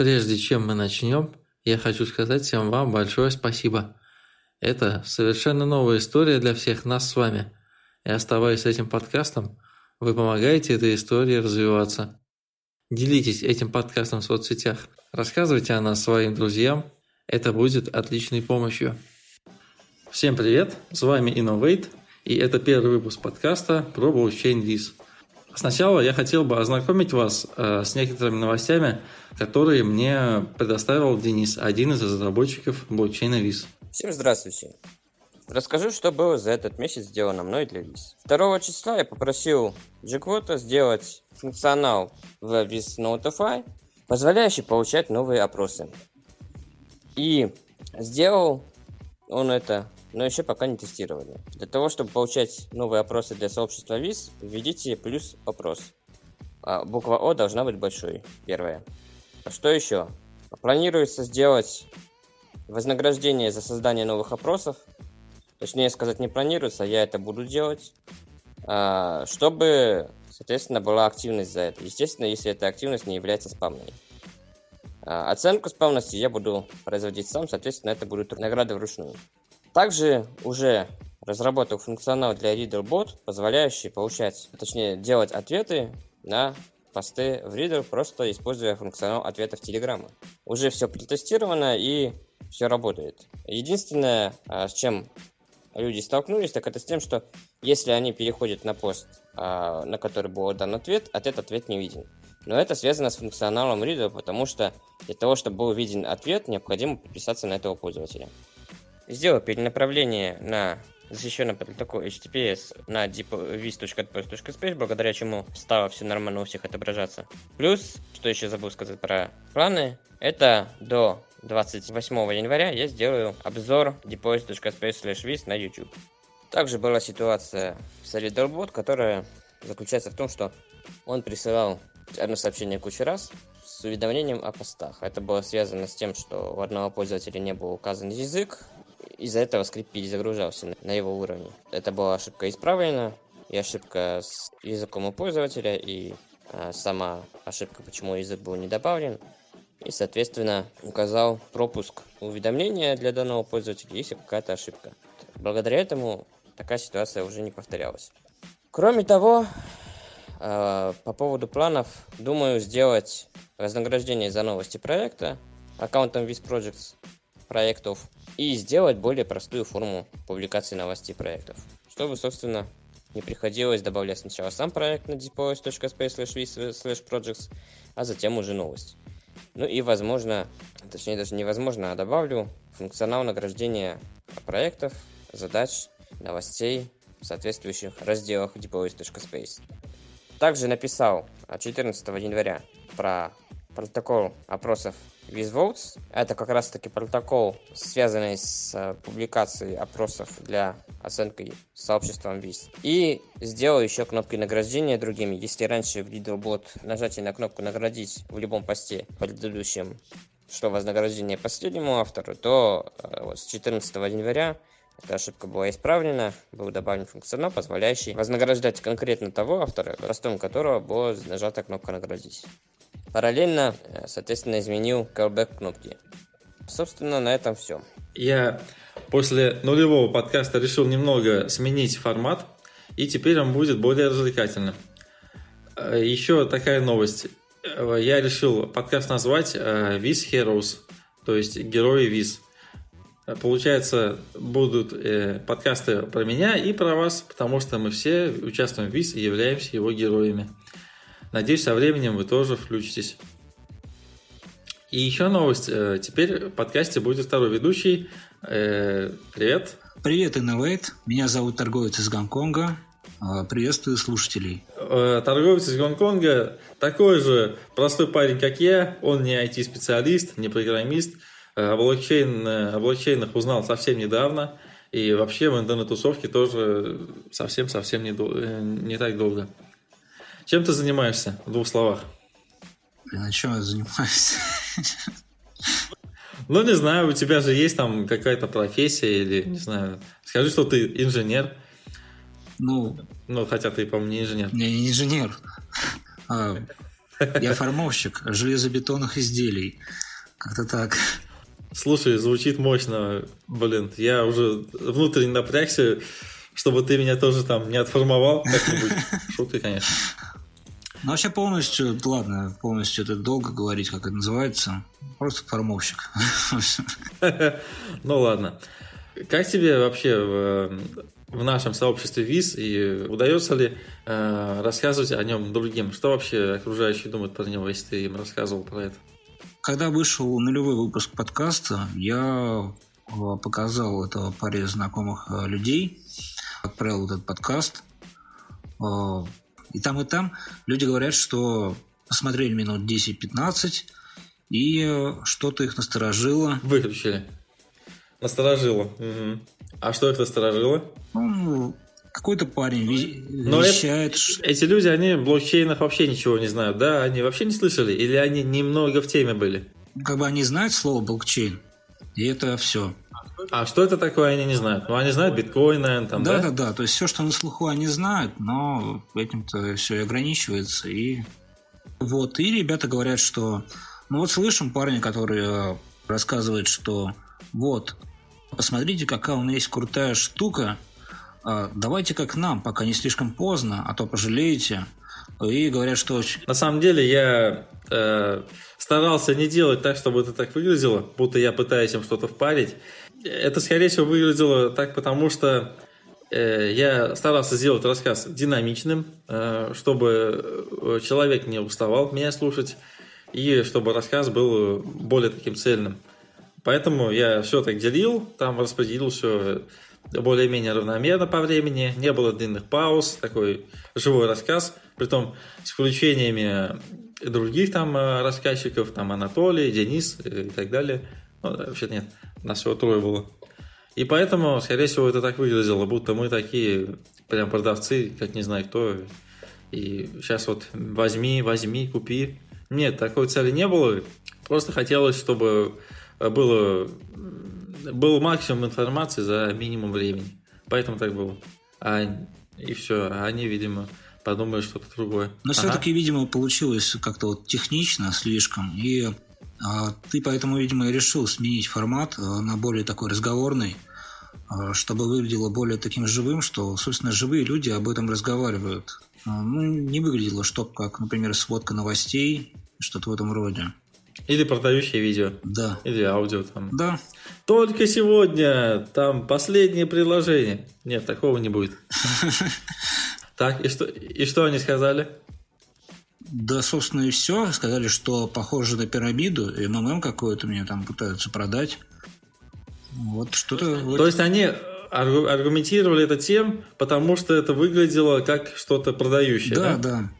Прежде чем мы начнем, я хочу сказать всем вам большое спасибо. Это совершенно новая история для всех нас с вами. И оставаясь этим подкастом, вы помогаете этой истории развиваться. Делитесь этим подкастом в соцсетях, рассказывайте о нас своим друзьям, это будет отличной помощью. Всем привет, с вами Innovate, и это первый выпуск подкаста про блокчейн Виз. Сначала я хотел бы ознакомить вас э, с некоторыми новостями, которые мне предоставил Денис, один из разработчиков блокчейна Виз. Всем здравствуйте. Расскажу, что было за этот месяц сделано мной для Виз. 2 числа я попросил Джеквота сделать функционал в Viz Notify, позволяющий получать новые опросы. И сделал он это, но еще пока не тестировали. Для того, чтобы получать новые опросы для сообщества Виз, введите плюс опрос. А буква О должна быть большой, первая. А что еще? Планируется сделать вознаграждение за создание новых опросов. Точнее сказать, не планируется, я это буду делать. А, чтобы, соответственно, была активность за это. Естественно, если эта активность не является спамной. А, оценку спамности я буду производить сам, соответственно, это будут награды вручную. Также уже разработал функционал для ReaderBot, позволяющий получать, точнее, делать ответы на посты в Reader, просто используя функционал ответов Telegram. Уже все протестировано и все работает. Единственное, а, с чем люди столкнулись, так это с тем, что если они переходят на пост, а, на который был дан ответ, этот ответ не виден. Но это связано с функционалом Reader, потому что для того, чтобы был виден ответ, необходимо подписаться на этого пользователя. Сделал перенаправление на защищенный протокол HTTPS на deepvis.adpost.space, благодаря чему стало все нормально у всех отображаться. Плюс, что еще забыл сказать про планы, это до 28 января я сделаю обзор deposit.space на YouTube. Также была ситуация с Readerbot, которая заключается в том, что он присылал одно сообщение кучу раз с уведомлением о постах. Это было связано с тем, что у одного пользователя не был указан язык, из-за этого скрипт перезагружался на его уровне. Это была ошибка исправлена, и ошибка с языком у пользователя, и а, сама ошибка, почему язык был не добавлен. И, соответственно, указал пропуск уведомления для данного пользователя, если какая-то ошибка. Благодаря этому такая ситуация уже не повторялась. Кроме того, а, по поводу планов, думаю сделать вознаграждение за новости проекта аккаунтом Viz Projects проектов и сделать более простую форму публикации новостей проектов, чтобы, собственно, не приходилось добавлять сначала сам проект на depois.space projects, а затем уже новость. Ну и, возможно, точнее даже невозможно, а добавлю функционал награждения проектов, задач, новостей в соответствующих разделах depois.space. Также написал 14 января про протокол опросов WizVotes. Это как раз таки протокол, связанный с э, публикацией опросов для оценки сообществом Viz. И сделал еще кнопки награждения другими. Если раньше в Leaderbot нажатие на кнопку «Наградить» в любом посте предыдущем что вознаграждение последнему автору, то э, вот с 14 января эта ошибка была исправлена, был добавлен функционал, позволяющий вознаграждать конкретно того автора, ростом которого была нажата кнопка «Наградить». Параллельно, э, соответственно, изменил callback кнопки. Собственно, на этом все. Я после нулевого подкаста решил немного сменить формат, и теперь он будет более развлекательным. Э, Еще такая новость. Э, я решил подкаст назвать Viz Heroes, то есть герои Виз. Получается, будут подкасты про меня и про вас, потому что мы все участвуем в Виз и являемся его героями. Надеюсь, со временем вы тоже включитесь. И еще новость. Э, теперь в подкасте будет второй ведущий. Э, привет. Привет, Innovate. Меня зовут торговец из Гонконга. Э, приветствую слушателей. Торговец из Гонконга такой же простой парень, как я. Он не IT-специалист, не программист. О, блокчейн, о блокчейнах узнал совсем недавно. И вообще в интернет-тусовке тоже совсем-совсем не, не так долго. Чем ты занимаешься в двух словах? Блин, а чем я занимаюсь? Ну, не знаю, у тебя же есть там какая-то профессия или, не знаю, скажи, что ты инженер. Ну, ну хотя ты, по-моему, не инженер. Я не инженер. А, Я формовщик железобетонных изделий. Как-то так. Слушай, звучит мощно. Блин, я уже внутренне напрягся, чтобы ты меня тоже там не отформовал как-нибудь. Шутка, конечно. Ну, вообще полностью, ладно, полностью это долго говорить, как это называется. Просто формовщик. Ну, ладно. Как тебе вообще в, в нашем сообществе ВИЗ и удается ли э, рассказывать о нем другим? Что вообще окружающие думают про него, если ты им рассказывал про это? Когда вышел нулевой выпуск подкаста, я э, показал это паре знакомых э, людей, отправил этот подкаст. Э, и там, и там люди говорят, что посмотрели минут 10-15, и что-то их насторожило. Выключили. Насторожило. Угу. А что их насторожило? Ну, какой-то парень Но вещает. Это, эти люди, они блокчейнах вообще ничего не знают, да? Они вообще не слышали? Или они немного в теме были? Как бы они знают слово блокчейн, и это все. А что это такое, они не знают. Ну, они знают биткоин, наверное, там, да? Да, да, да. То есть все, что на слуху, они знают, но этим-то все и ограничивается. И вот, и ребята говорят, что ну вот слышим парня, который э, рассказывает, что вот, посмотрите, какая у меня есть крутая штука, а, давайте как нам, пока не слишком поздно, а то пожалеете. И говорят, что... На самом деле я э, старался не делать так, чтобы это так выглядело, будто я пытаюсь им что-то впарить. Это, скорее всего, выглядело так, потому что э, я старался сделать рассказ динамичным, э, чтобы э, человек не уставал меня слушать, и чтобы рассказ был более таким цельным. Поэтому я все так делил, там распределил все более-менее равномерно по времени, не было длинных пауз, такой живой рассказ, притом с включениями других там э, рассказчиков, там Анатолий, Денис и так далее. Ну, вообще нет, нас всего трое было. И поэтому, скорее всего, это так выглядело, будто мы такие прям продавцы, как не знаю кто. И сейчас вот возьми, возьми, купи. Нет, такой цели не было. Просто хотелось, чтобы было, был максимум информации за минимум времени. Поэтому так было. А, и все. А они, видимо, подумали что-то другое. Но ага. все-таки, видимо, получилось как-то вот технично слишком. И ты поэтому, видимо, и решил сменить формат а, на более такой разговорный, а, чтобы выглядело более таким живым, что, собственно, живые люди об этом разговаривают. А, ну, не выглядело, что как, например, сводка новостей, что-то в этом роде. Или продающее видео. Да. Или аудио там. Да. Только сегодня там последнее предложение. Нет, такого не будет. Так, и что, и что они сказали? Да, собственно, и все. Сказали, что похоже на пирамиду, и МММ какой-то мне там пытаются продать. Вот что-то... То есть они аргументировали это тем, потому что это выглядело как что-то продающее, да? Да, да.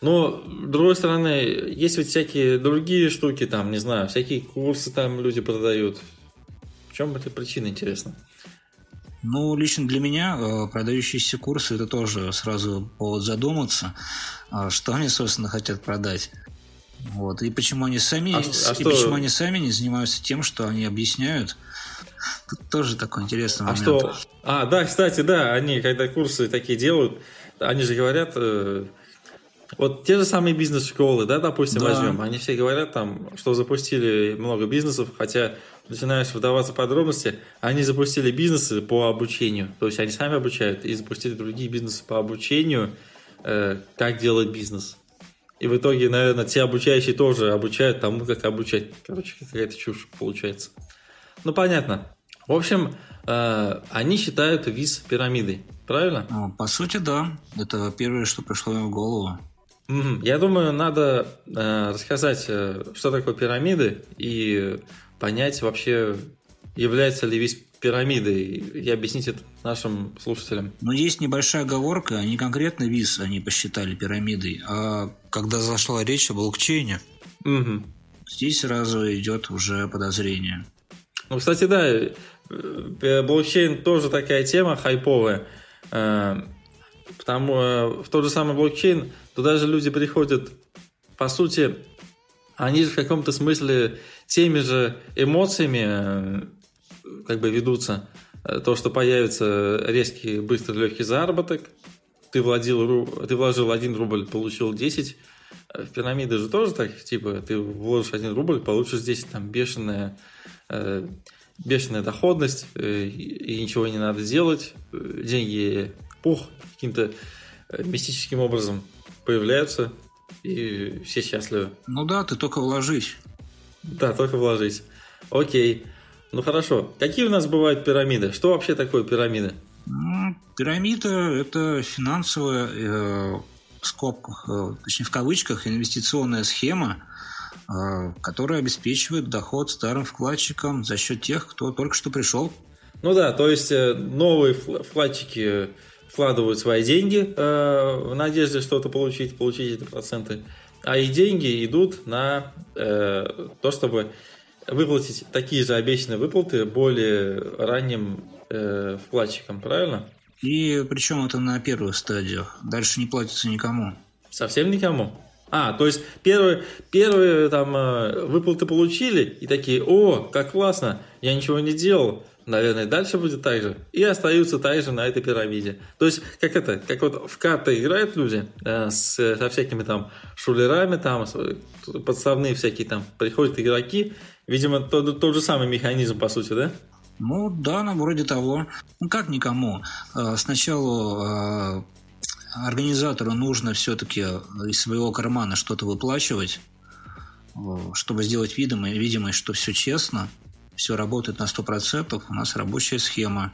Но, с другой стороны, есть ведь всякие другие штуки, там, не знаю, всякие курсы там люди продают. В чем эта причина, интересно? Ну, лично для меня э, продающиеся курсы это тоже сразу повод задуматься, а что они, собственно, хотят продать. Вот. И почему они сами, а, а и что... почему они сами не занимаются тем, что они объясняют. Тут тоже такой интересный а момент. Что? А, да, кстати, да, они, когда курсы такие делают, они же говорят, э, вот те же самые бизнес-школы, да, допустим, да. возьмем, они все говорят там, что запустили много бизнесов, хотя начинаешь вдаваться в подробности, они запустили бизнесы по обучению, то есть они сами обучают и запустили другие бизнесы по обучению, э, как делать бизнес. И в итоге, наверное, те обучающие тоже обучают тому, как обучать. Короче, какая-то чушь получается. Ну, понятно. В общем, э, они считают виз пирамидой, правильно? Ну, по сути, да. Это первое, что пришло мне в голову. Я думаю, надо э, рассказать, э, что такое пирамиды и понять вообще, является ли весь пирамидой, и объяснить это нашим слушателям. Но есть небольшая оговорка, не конкретно ВИС они посчитали пирамидой, а когда зашла речь о блокчейне, угу. здесь сразу идет уже подозрение. Ну, кстати, да, э, блокчейн тоже такая тема хайповая, потому в тот же самый блокчейн Туда же люди приходят, по сути, они же в каком-то смысле теми же эмоциями э, как бы ведутся. Э, то, что появится резкий, быстрый, легкий заработок, ты, владел, ты вложил 1 рубль, получил 10, в пирамиды же тоже так, типа, ты вложишь один рубль, получишь здесь там бешеная, э, бешеная доходность, э, и ничего не надо делать, деньги, пух, каким-то мистическим образом появляются, и все счастливы. Ну да, ты только вложись. Да, только вложись. Окей. Ну хорошо. Какие у нас бывают пирамиды? Что вообще такое пирамида? Ну, пирамида – это финансовая, э, в скобках, э, точнее в кавычках, инвестиционная схема, э, которая обеспечивает доход старым вкладчикам за счет тех, кто только что пришел. Ну да, то есть э, новые вкладчики вкладывают свои деньги э, в надежде что-то получить, получить эти проценты, а и деньги идут на э, то, чтобы выплатить такие же обещанные выплаты более ранним э, вкладчикам, правильно? И причем это на первых стадиях. Дальше не платится никому. Совсем никому? А, то есть первые, первые там э, выплаты получили и такие, о, как классно, я ничего не делал, наверное, дальше будет так же. И остаются так же на этой пирамиде. То есть, как это, как вот в карты играют люди э, с, со всякими там шулерами, там, подставные всякие там, приходят игроки, видимо, тот, тот же самый механизм, по сути, да? Ну, да, ну, вроде того. Ну, как никому? Э, сначала э, организатору нужно все-таки из своего кармана что-то выплачивать, э, чтобы сделать видимое, видимость, что все честно – все работает на 100%, у нас рабочая схема.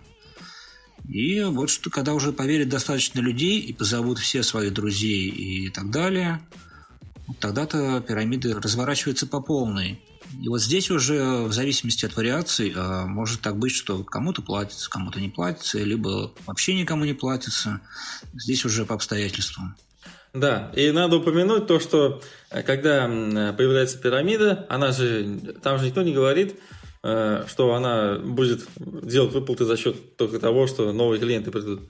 И вот что, когда уже поверят достаточно людей и позовут все своих друзей и так далее, тогда-то пирамиды разворачиваются по полной. И вот здесь уже в зависимости от вариаций а, может так быть, что кому-то платится, кому-то не платится, либо вообще никому не платится. Здесь уже по обстоятельствам. Да, и надо упомянуть то, что э, когда появляется пирамида, она же, там же никто не говорит, что она будет делать выплаты за счет только того, что новые клиенты придут.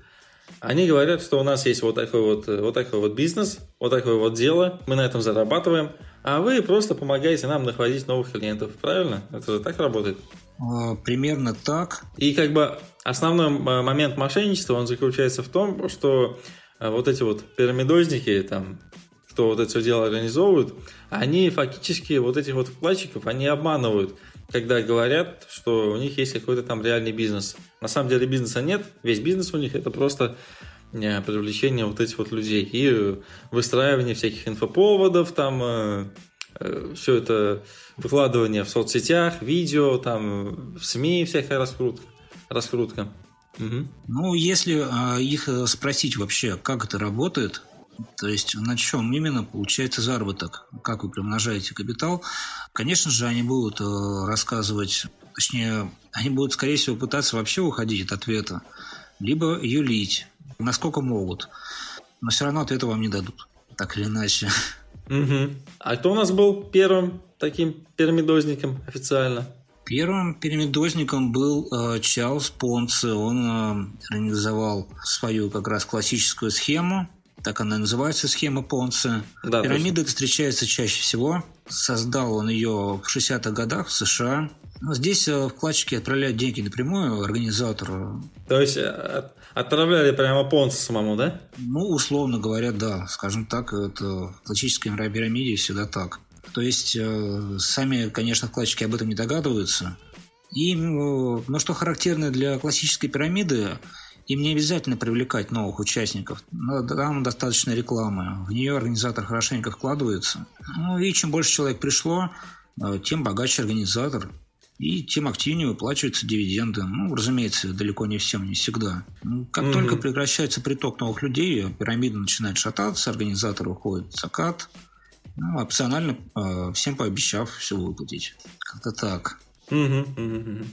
Они говорят, что у нас есть вот такой вот, э, вот такой вот бизнес, вот такое вот дело, мы на этом зарабатываем, а вы просто помогаете нам находить новых клиентов, правильно? Это же так работает? А, примерно так. И как бы основной момент мошенничества, он заключается в том, что э, вот эти вот пирамидозники, там, кто вот это все дело организовывают, они фактически вот этих вот вкладчиков, они обманывают когда говорят, что у них есть какой-то там реальный бизнес. На самом деле бизнеса нет, весь бизнес у них это просто э, привлечение вот этих вот людей и выстраивание всяких инфоповодов, там э, э, все это выкладывание в соцсетях, видео, там в СМИ всякая раскрутка. раскрутка. Угу. Ну, если э, их спросить вообще, как это работает, то есть на чем именно получается заработок, как вы примножаете капитал. Конечно же, они будут э, рассказывать, точнее, они будут, скорее всего, пытаться вообще уходить от ответа, либо юлить, насколько могут. Но все равно ответа вам не дадут, так или иначе. Угу. А кто у нас был первым таким пирамидозником официально? Первым пирамидозником был э, Чарльз Понце. Он э, организовал свою как раз классическую схему так она называется, схема Понца. Да, Пирамида точно. встречается чаще всего. Создал он ее в 60-х годах в США. Здесь э, вкладчики отправляют деньги напрямую организатору. То есть э, отправляли прямо Понца самому, да? Ну, условно говоря, да. Скажем так, это в классической пирамиде всегда так. То есть э, сами, конечно, вкладчики об этом не догадываются. И, ну, что характерно для классической пирамиды, им не обязательно привлекать новых участников. Там достаточно рекламы. В нее организатор хорошенько вкладывается. Ну и чем больше человек пришло, э, тем богаче организатор. И тем активнее выплачиваются дивиденды. Ну, разумеется, далеко не всем, не всегда. Ну, как mm-hmm. только прекращается приток новых людей, пирамида начинает шататься, организатор уходит в закат. Ну, опционально э, всем пообещав все выплатить. Как-то так. Mm-hmm. Mm-hmm.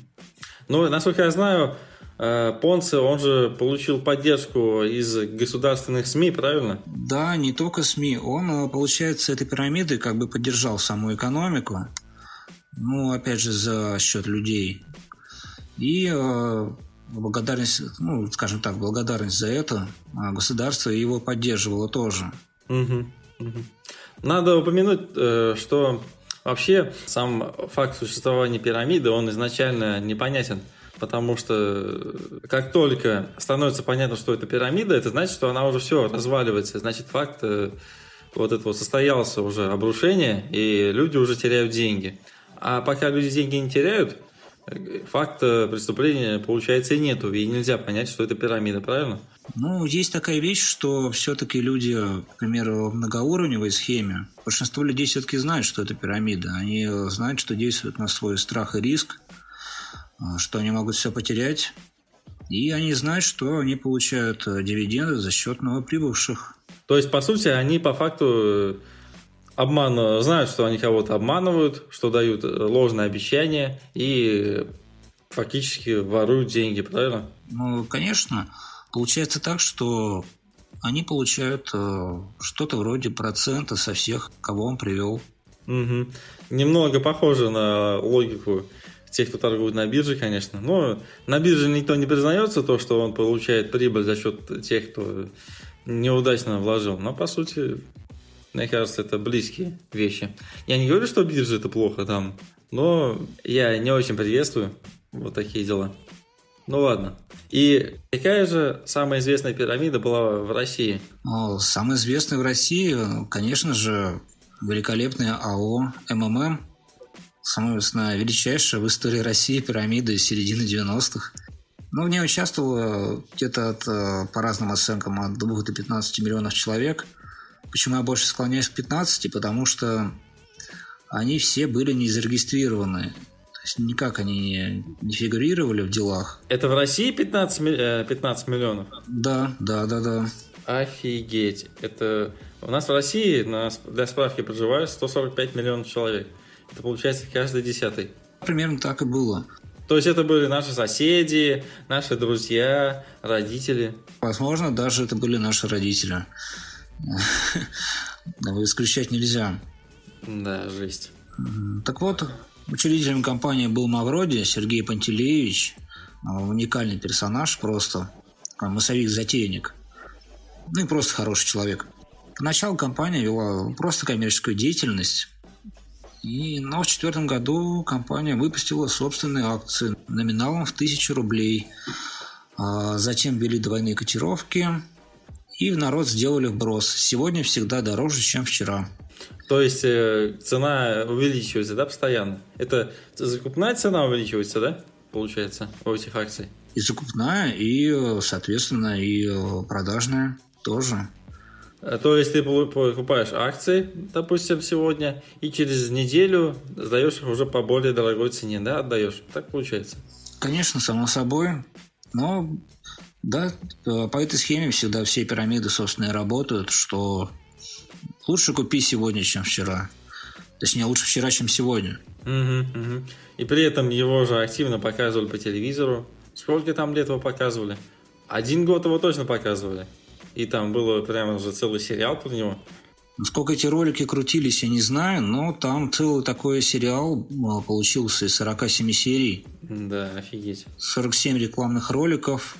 Ну, насколько я знаю, Понце, он же получил поддержку из государственных СМИ, правильно? Да, не только СМИ. Он, э, получается, этой пирамидой как бы поддержал саму экономику. Ну, опять же, за счет людей. И э, благодарность, ну, скажем так, благодарность за это а государство его поддерживало тоже. Угу, угу. Надо упомянуть, что вообще сам факт существования пирамиды, он изначально непонятен потому что э, как только становится понятно, что это пирамида, это значит, что она уже все разваливается. Значит, факт э, вот это вот состоялся уже обрушение, и люди уже теряют деньги. А пока люди деньги не теряют, факта преступления, получается, и нету, и нельзя понять, что это пирамида, правильно? Ну, есть такая вещь, что все-таки люди, к примеру, в многоуровневой схеме, большинство людей все-таки знают, что это пирамида. Они знают, что действуют на свой страх и риск, что они могут все потерять, и они знают, что они получают дивиденды за счет новоприбывших. То есть, по сути, они по факту обман, знают, что они кого-то обманывают, что дают ложные обещания и фактически воруют деньги, правильно? Ну, конечно. Получается так, что они получают э, что-то вроде процента со всех, кого он привел. Угу. Немного похоже на логику тех, кто торгует на бирже, конечно. Но на бирже никто не признается то, что он получает прибыль за счет тех, кто неудачно вложил. Но по сути мне кажется, это близкие вещи. Я не говорю, что биржа это плохо там, но я не очень приветствую вот такие дела. Ну ладно. И какая же самая известная пирамида была в России? Самая известная в России, конечно же, великолепная АО МММ. Самая величайшая в истории России пирамида из середины 90-х. Ну, в ней участвовало где-то от, э, по разным оценкам от 2 до 15 миллионов человек – Почему я больше склоняюсь к 15? Потому что они все были не зарегистрированы. То есть никак они не фигурировали в делах. Это в России 15, 15 э, миллионов? Да, да, да, да. Офигеть. Это у нас в России, для справки, проживает 145 миллионов человек. Это получается каждый десятый. Примерно так и было. То есть это были наши соседи, наши друзья, родители? Возможно, даже это были наши родители. Исключать нельзя. Да, жесть. Так вот, учредителем компании был Мавроди Сергей Пантелеевич. Уникальный персонаж просто. Массовик-затейник. Ну и просто хороший человек. Поначалу компания вела просто коммерческую деятельность. И, но в четвертом году компания выпустила собственные акции номиналом в тысячу рублей. А затем ввели двойные котировки – и в народ сделали вброс. Сегодня всегда дороже, чем вчера. То есть э, цена увеличивается, да, постоянно? Это закупная цена увеличивается, да, получается, у этих акций? И закупная, и, соответственно, и продажная тоже. Э, то есть ты покупаешь акции, допустим, сегодня, и через неделю сдаешь их уже по более дорогой цене, да, отдаешь? Так получается? Конечно, само собой. Но да, э, по этой схеме всегда все пирамиды, собственно, и работают, что лучше купи сегодня, чем вчера. Точнее, лучше вчера, чем сегодня. Угу, угу. И при этом его же активно показывали по телевизору. Сколько там лет его показывали? Один год его точно показывали. И там было прямо уже целый сериал про него. Сколько эти ролики крутились, я не знаю, но там целый такой сериал э, получился из 47 серий. Да, офигеть. 47 рекламных роликов,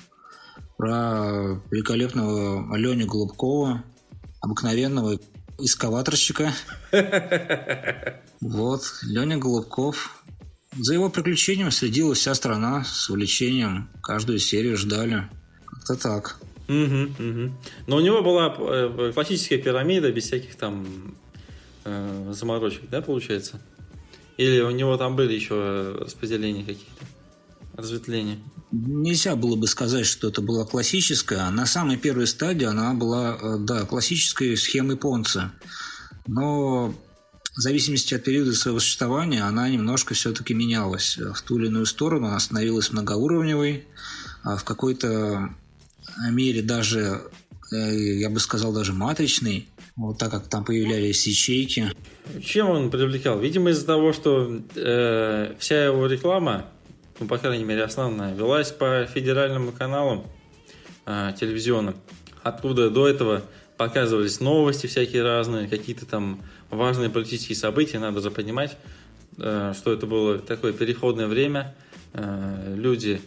про великолепного Аленю Голубкова, обыкновенного эскаваторщика. Вот, Леня Голубков. За его приключением следила вся страна с увлечением. Каждую серию ждали. Как-то так. Угу, угу. Но у него была э, классическая пирамида без всяких там э, заморочек, да, получается? Или у него там были еще распределения какие-то, разветвления? Нельзя было бы сказать, что это была классическая. На самой первой стадии она была, э, да, классической схемой Понца. Но в зависимости от периода своего существования она немножко все-таки менялась. В ту или иную сторону она становилась многоуровневой, а в какой-то мере даже, э, я бы сказал, даже матричной, вот так как там появлялись ячейки. Чем он привлекал? Видимо, из-за того, что э, вся его реклама ну, по крайней мере, основная, велась по федеральным каналам э, телевизионным, откуда до этого показывались новости всякие разные, какие-то там важные политические события, надо же понимать, э, что это было такое переходное время, э, люди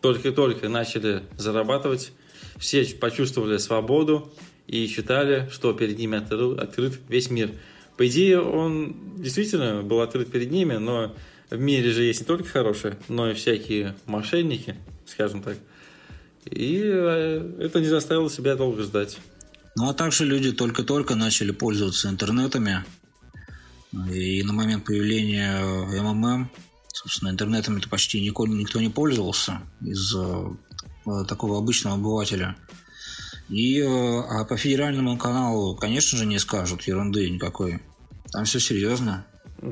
только-только начали зарабатывать, все почувствовали свободу и считали, что перед ними открыт весь мир. По идее, он действительно был открыт перед ними, но в мире же есть не только хорошие, но и всякие мошенники, скажем так. И э, это не заставило себя долго ждать. Ну а также люди только-только начали пользоваться интернетами. И на момент появления МММ, собственно, интернетами-то почти никто, никто не пользовался из э, такого обычного обывателя. И э, а по федеральному каналу, конечно же, не скажут ерунды никакой. Там все серьезно.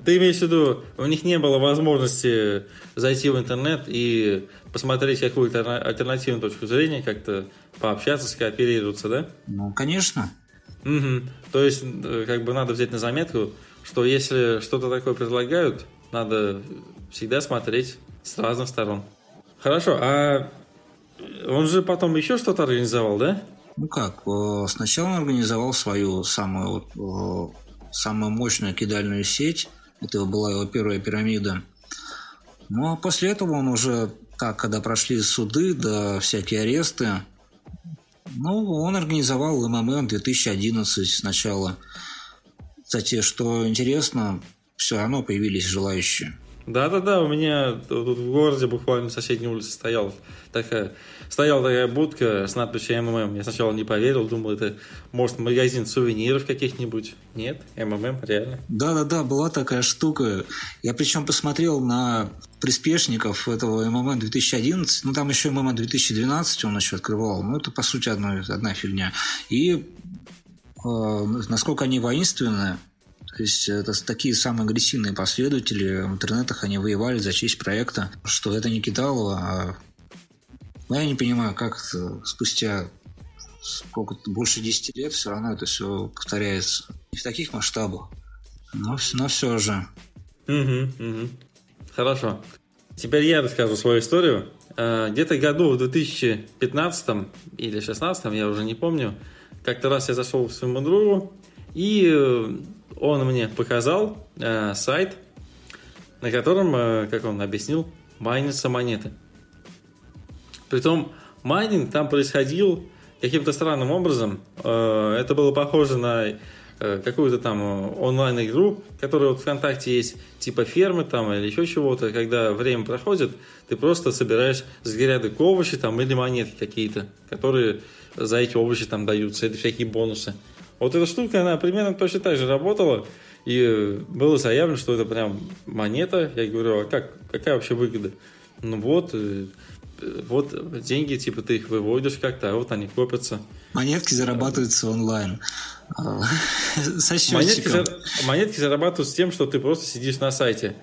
Ты имеешь в виду, у них не было возможности зайти в интернет и посмотреть какую-то альтернативную точку зрения, как-то пообщаться, скооперироваться, да? Ну, конечно. Угу. То есть, э, как бы надо взять на заметку, что если что-то такое предлагают, надо всегда смотреть с разных сторон. Хорошо, а он же потом еще что-то организовал, да? Ну как, э, сначала он организовал свою самую, э, самую мощную кидальную сеть, это была его первая пирамида. Ну а после этого он уже так, когда прошли суды, да всякие аресты, ну, он организовал МММ 2011 сначала. Кстати, что интересно, все равно появились желающие. Да-да-да, у меня тут в городе буквально на соседней улице стоял такая, стояла такая будка с надписью МММ. Я сначала не поверил, думал, это может магазин сувениров каких-нибудь. Нет, МММ, реально. Да-да-да, была такая штука. Я причем посмотрел на приспешников этого МММ 2011, ну там еще МММ 2012 он еще открывал, ну это по сути одна, одна фигня. И э, насколько они воинственны, то есть это такие самые агрессивные последователи в интернетах, они воевали за честь проекта, что это не Кидалова, а ну, я не понимаю, как спустя сколько больше 10 лет все равно это все повторяется. Не в таких масштабах, но, но все же. Угу, угу. Хорошо. Теперь я расскажу свою историю. Э, где-то году в 2015 или 2016, я уже не помню, как-то раз я зашел к своему другу, и э, он мне показал э, сайт, на котором, э, как он объяснил, майнятся монеты. Притом майнинг там происходил каким-то странным образом. Э, это было похоже на э, какую-то там онлайн-игру, которая вот ВКонтакте есть, типа фермы там или еще чего-то, когда время проходит, ты просто собираешь с грядок овощи там или монетки какие-то, которые за эти овощи там даются, это всякие бонусы. Вот эта штука, она примерно точно так же работала, и было заявлено, что это прям монета. Я говорю, а как, какая вообще выгода? Ну вот, э, вот деньги, типа ты их выводишь как-то, а вот они копятся. Монетки зарабатываются онлайн. А, со монетки, монетки зарабатываются тем, что ты просто сидишь на сайте.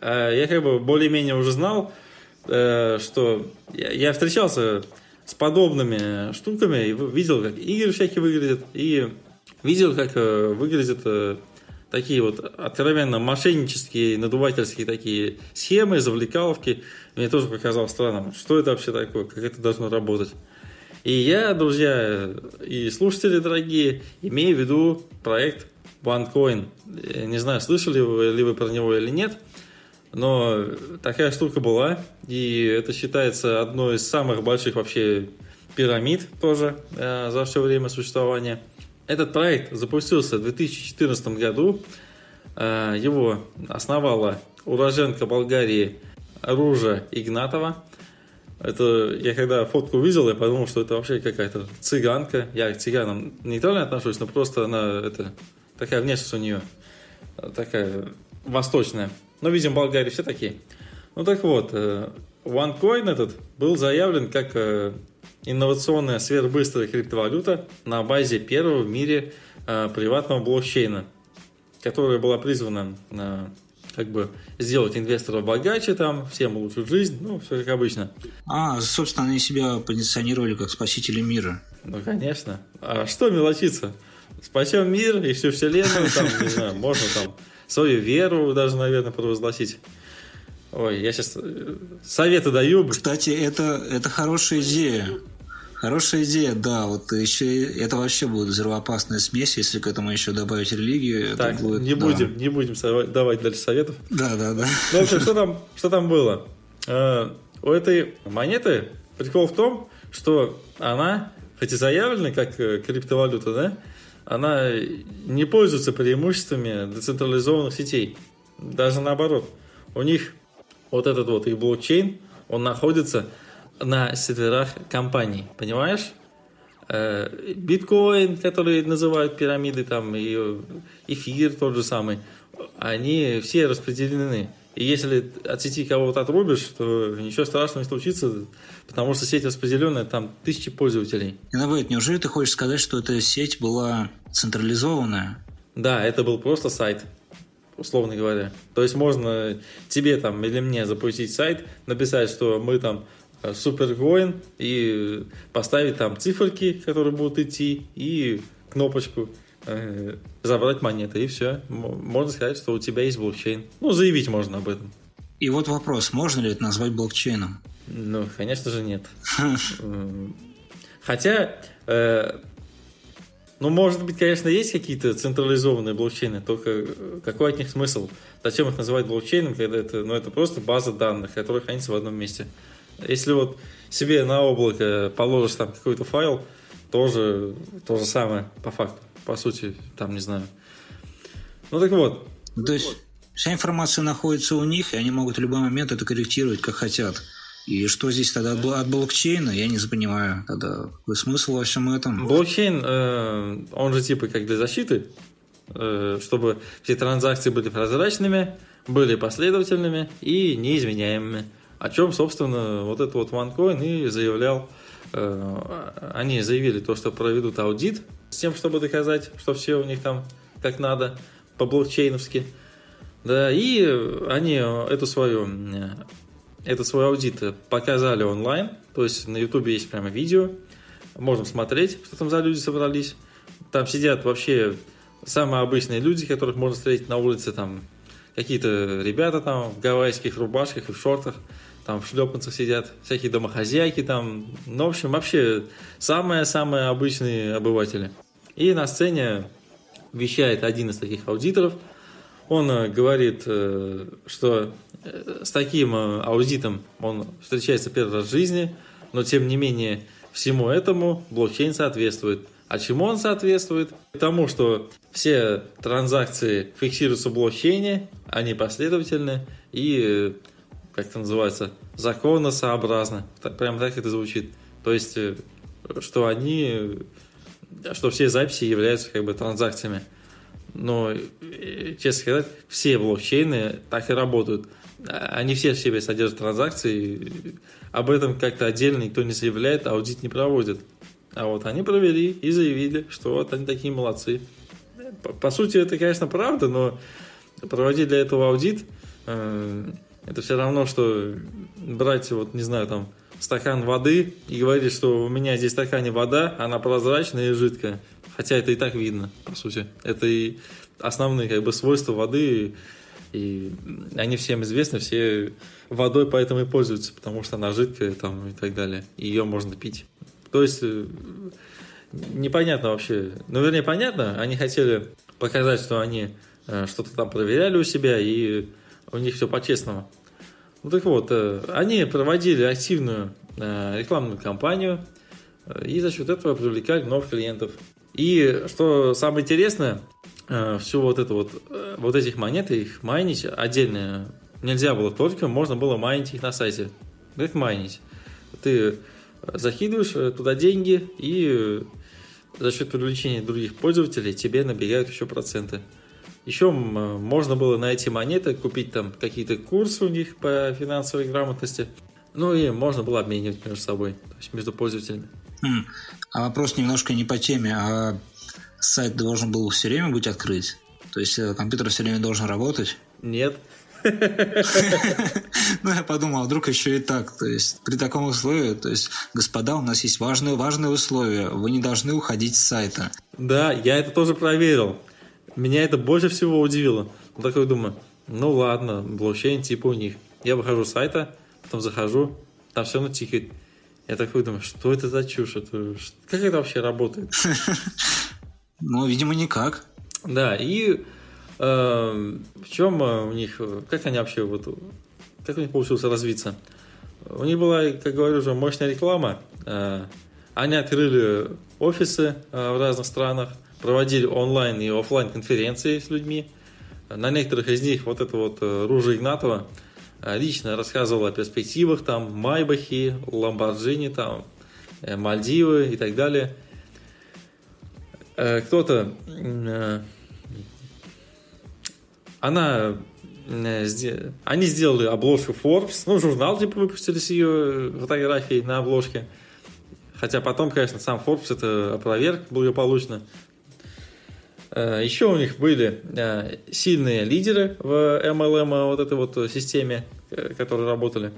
А я как бы более-менее уже знал, э, что я встречался с подобными штуками и видел, как игры всякие выглядят, и видел, как э, выглядят э, такие вот откровенно мошеннические, надувательские такие схемы, завлекаловки. Мне тоже показалось странным, что это вообще такое, как это должно работать. И я, друзья и слушатели дорогие, имею в виду проект OneCoin. Не знаю, слышали вы, ли вы про него или нет, но такая штука была, и это считается одной из самых больших вообще пирамид тоже э, за все время существования – этот проект запустился в 2014 году. Э, его основала уроженка Болгарии Ружа Игнатова. Это я когда фотку увидел, я подумал, что это вообще какая-то цыганка. Я к цыганам нейтрально отношусь, но просто она это такая внешность у нее такая восточная. Но, видим, Болгарии все такие. Ну так вот, э, OneCoin этот был заявлен как э, инновационная сверхбыстрая криптовалюта на базе первого в мире э, приватного блокчейна, которая была призвана э, как бы сделать инвесторов богаче, там, всем улучшить жизнь, ну, все как обычно. А, собственно, они себя позиционировали как спасители мира. Ну, конечно. А что мелочиться? Спасем мир и всю вселенную, там, не знаю, можно там свою веру даже, наверное, провозгласить. Ой, я сейчас э, советы даю. Кстати, это, это хорошая идея. Хорошая идея, да. Вот еще это вообще будет взрывоопасная смесь, если к этому еще добавить религию. Так, будет, не да. будем, не будем давать дальше советов. Да, да, да. Ну, в общем, что там, что там было? Э, у этой монеты прикол в том, что она, хоть и заявлена как э, криптовалюта, да, она не пользуется преимуществами децентрализованных сетей. Даже наоборот. У них вот этот вот их блокчейн, он находится на серверах компаний, понимаешь? Э, биткоин, который называют пирамиды, там, и эфир тот же самый, они все распределены. И если от сети кого-то отрубишь, то ничего страшного не случится, потому что сеть распределенная, там тысячи пользователей. Инновейт, неужели ты хочешь сказать, что эта сеть была централизованная? Да, это был просто сайт, условно говоря. То есть можно тебе там или мне запустить сайт, написать, что мы там э, супергоин и поставить там циферки, которые будут идти, и кнопочку э, забрать монеты, и все. Можно сказать, что у тебя есть блокчейн. Ну, заявить можно об этом. И вот вопрос, можно ли это назвать блокчейном? Ну, конечно же, нет. Хотя, э, ну, может быть, конечно, есть какие-то централизованные блокчейны, только э, какой от них смысл? Зачем их называть блокчейном, когда это, ну, это просто база данных, которая хранится в одном месте. Если вот себе на облако положишь там какой-то файл, тоже то же самое по факту по сути, там, не знаю. Ну так вот. То есть вся информация находится у них, и они могут в любой момент это корректировать, как хотят. И что здесь тогда от блокчейна, я не понимаю. Тогда какой смысл во всем этом? Блокчейн, э, он же типа как для защиты, э, чтобы все транзакции были прозрачными, были последовательными и неизменяемыми. О чем, собственно, вот этот вот OneCoin и заявлял. Э, они заявили то, что проведут аудит с тем, чтобы доказать, что все у них там как надо, по-блокчейновски. Да, и они эту свою, этот свой аудит показали онлайн, то есть на ютубе есть прямо видео, можно смотреть, что там за люди собрались. Там сидят вообще самые обычные люди, которых можно встретить на улице, там какие-то ребята там в гавайских рубашках и в шортах, там в шлепанцах сидят, всякие домохозяйки там, ну, в общем, вообще самые-самые обычные обыватели. И на сцене вещает один из таких аудиторов. Он э, говорит, э, что э, с таким аудитом он встречается первый раз в жизни, но тем не менее всему этому блокчейн соответствует. А чему он соответствует? Тому, что все транзакции фиксируются в блокчейне, они последовательны и, как это называется, законосообразны. Так, прямо так это звучит. То есть, что они что все записи являются как бы транзакциями. Но, э, честно сказать, все блокчейны так и работают. Они все в себе содержат транзакции. Об этом как-то отдельно никто не заявляет, аудит не проводит. А вот они провели и заявили, что вот они такие молодцы. По, по сути, это, конечно, правда, но проводить для этого аудит, э, это все равно, что брать, вот, не знаю, там, стакан воды и говорит, что у меня здесь в стакане вода, она прозрачная и жидкая. Хотя это и так видно, по сути. Это и основные как бы свойства воды, и они всем известны, все водой поэтому и пользуются, потому что она жидкая там и так далее. И ее можно пить. То есть э, непонятно вообще. Ну, вернее, понятно, они хотели показать, что они э, что-то там проверяли у себя, и у них все по-честному. Ну так вот, э, они проводили активную э, рекламную кампанию э, и за счет этого привлекали новых клиентов. И что самое интересное, всю вот эту вот, вот этих монет, их майнить отдельно нельзя было только, можно было майнить их на сайте. Как майнить? Ты закидываешь туда деньги и за счет привлечения других пользователей тебе набегают еще проценты. Еще можно было на эти монеты купить там какие-то курсы у них по финансовой грамотности. Ну и можно было обменивать между собой, то есть между пользователями. Хм. А вопрос немножко не по теме, а сайт должен был все время быть открыт? То есть э, компьютер все время должен работать? Нет. Ну, я подумал, а вдруг еще и так. То есть, при таком условии, то есть, господа, у нас есть важные, важные условия. Вы не должны уходить с сайта. Да, я это тоже проверил. Меня это больше всего удивило. Вот такой думаю, ну ладно, блокчейн типа у них. Я выхожу с сайта, потом захожу, там все равно тикает. Я такой думаю, что это за чушь? Это, как это вообще работает? Ну, видимо, никак. Да, и э, в чем э, у них, как они вообще, вот, как у них получилось развиться? У них была, как говорю уже, мощная реклама. Э, они открыли офисы в разных странах, проводили онлайн и офлайн конференции с людьми. На некоторых из них вот это вот э, Ружа Игнатова э, лично рассказывала о перспективах, там, Майбахи, Ламборджини, там, э, Мальдивы и так далее. кто-то... Она... Они сделали обложку Forbes, ну, журнал, типа, выпустили с ее фотографией на обложке. Хотя потом, конечно, сам Forbes это опроверг благополучно. Э, Еще у них были э, сильные лидеры в MLM, вот этой вот системе, э, которые работали.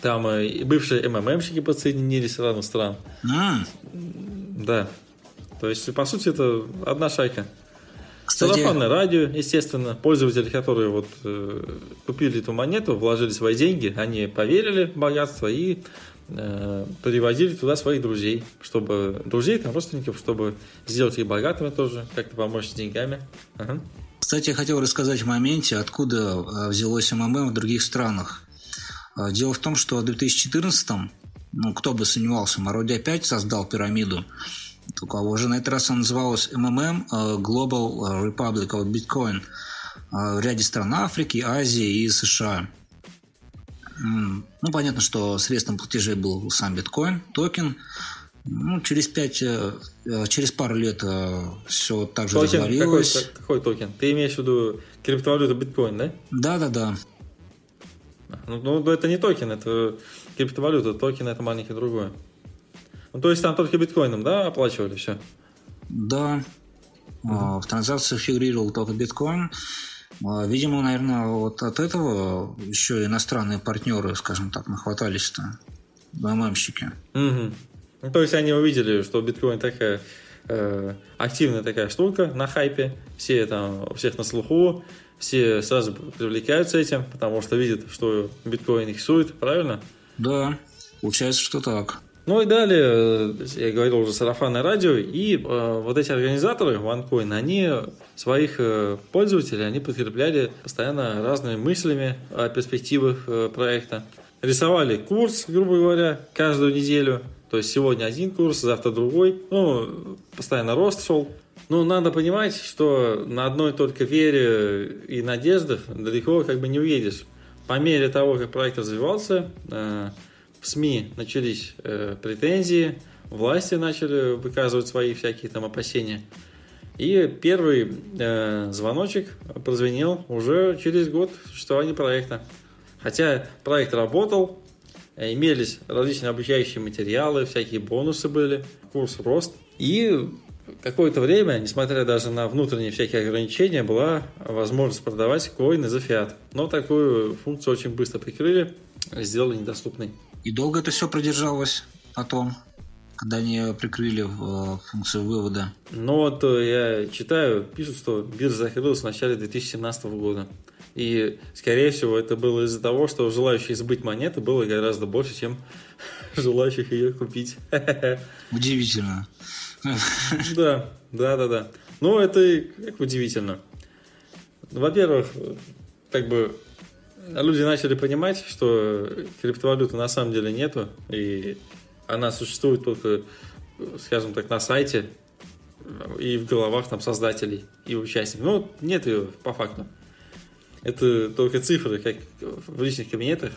Там бывшие МММщики подсоединились с разных стран. Mm. Да. То есть, по сути, это одна шайка. Кстати... Сарафанное радио, естественно. Пользователи, которые вот э, купили эту монету, вложили свои деньги, они поверили в богатство и э, приводили туда своих друзей, чтобы друзей, там, родственников, чтобы сделать их богатыми тоже, как-то помочь с деньгами. Ага. Кстати, я хотел рассказать в моменте, откуда э, взялось МММ в других странах. Э, дело в том, что в 2014 ну, кто бы сомневался, Мароди опять создал пирамиду. У кого же на этот раз она называлась э, Global Republic of Bitcoin в ряде стран Африки, Азии и США. Ну, понятно, что средством платежей был сам биткоин, токен. Ну, через пять, э, э, через пару лет э, все так же токен, развалилось. Какой, какой токен? Ты имеешь в виду криптовалюту биткоин, да? Да, да, да. Ну, ну, это не токен, это криптовалюта. Токен это маленький другое. Ну, то есть там только биткоином, да, оплачивали все? Да. Mm-hmm. В транзакциях фигурировал только биткоин. А, видимо, наверное, вот от этого еще иностранные партнеры, скажем так, нахватались-то, ММщики. Угу. Ну, то есть они увидели, что биткоин такая э, активная такая штука на хайпе, все там, у всех на слуху, все сразу привлекаются этим, потому что видят, что биткоин их сует, правильно? Да, получается, что так. Ну и далее, э, я говорил уже, сарафанное радио, и э, вот эти организаторы OneCoin, они своих э, пользователей, они подкрепляли постоянно разными мыслями о перспективах э, проекта. Рисовали курс, грубо говоря, каждую неделю, то есть сегодня один курс, завтра другой, ну, постоянно рост шел. Ну, надо понимать, что на одной только вере и надеждах далеко как бы не уедешь. По мере того, как проект развивался, э, в СМИ начались э, претензии, власти начали выказывать свои всякие там опасения. И первый э, звоночек прозвенел уже через год существования проекта. Хотя проект работал, э, имелись различные обучающие материалы, всякие бонусы были, курс рост. И какое-то время, несмотря даже на внутренние всякие ограничения, была возможность продавать коины за фиат. Но такую функцию очень быстро прикрыли, сделали недоступной. И долго это все продержалось потом, когда они прикрыли э, функцию вывода? Ну вот э, я читаю, пишут, что биржа закрылась в начале 2017 года. И, скорее всего, это было из-за того, что желающих сбыть монеты было гораздо больше, чем желающих ее купить. Удивительно. Да, да, да, да. Ну, это как удивительно. Во-первых, как бы люди начали понимать, что криптовалюты на самом деле нету, и она существует только, скажем так, на сайте и в головах там создателей и участников. Ну, нет ее по факту. Это только цифры, как в личных кабинетах,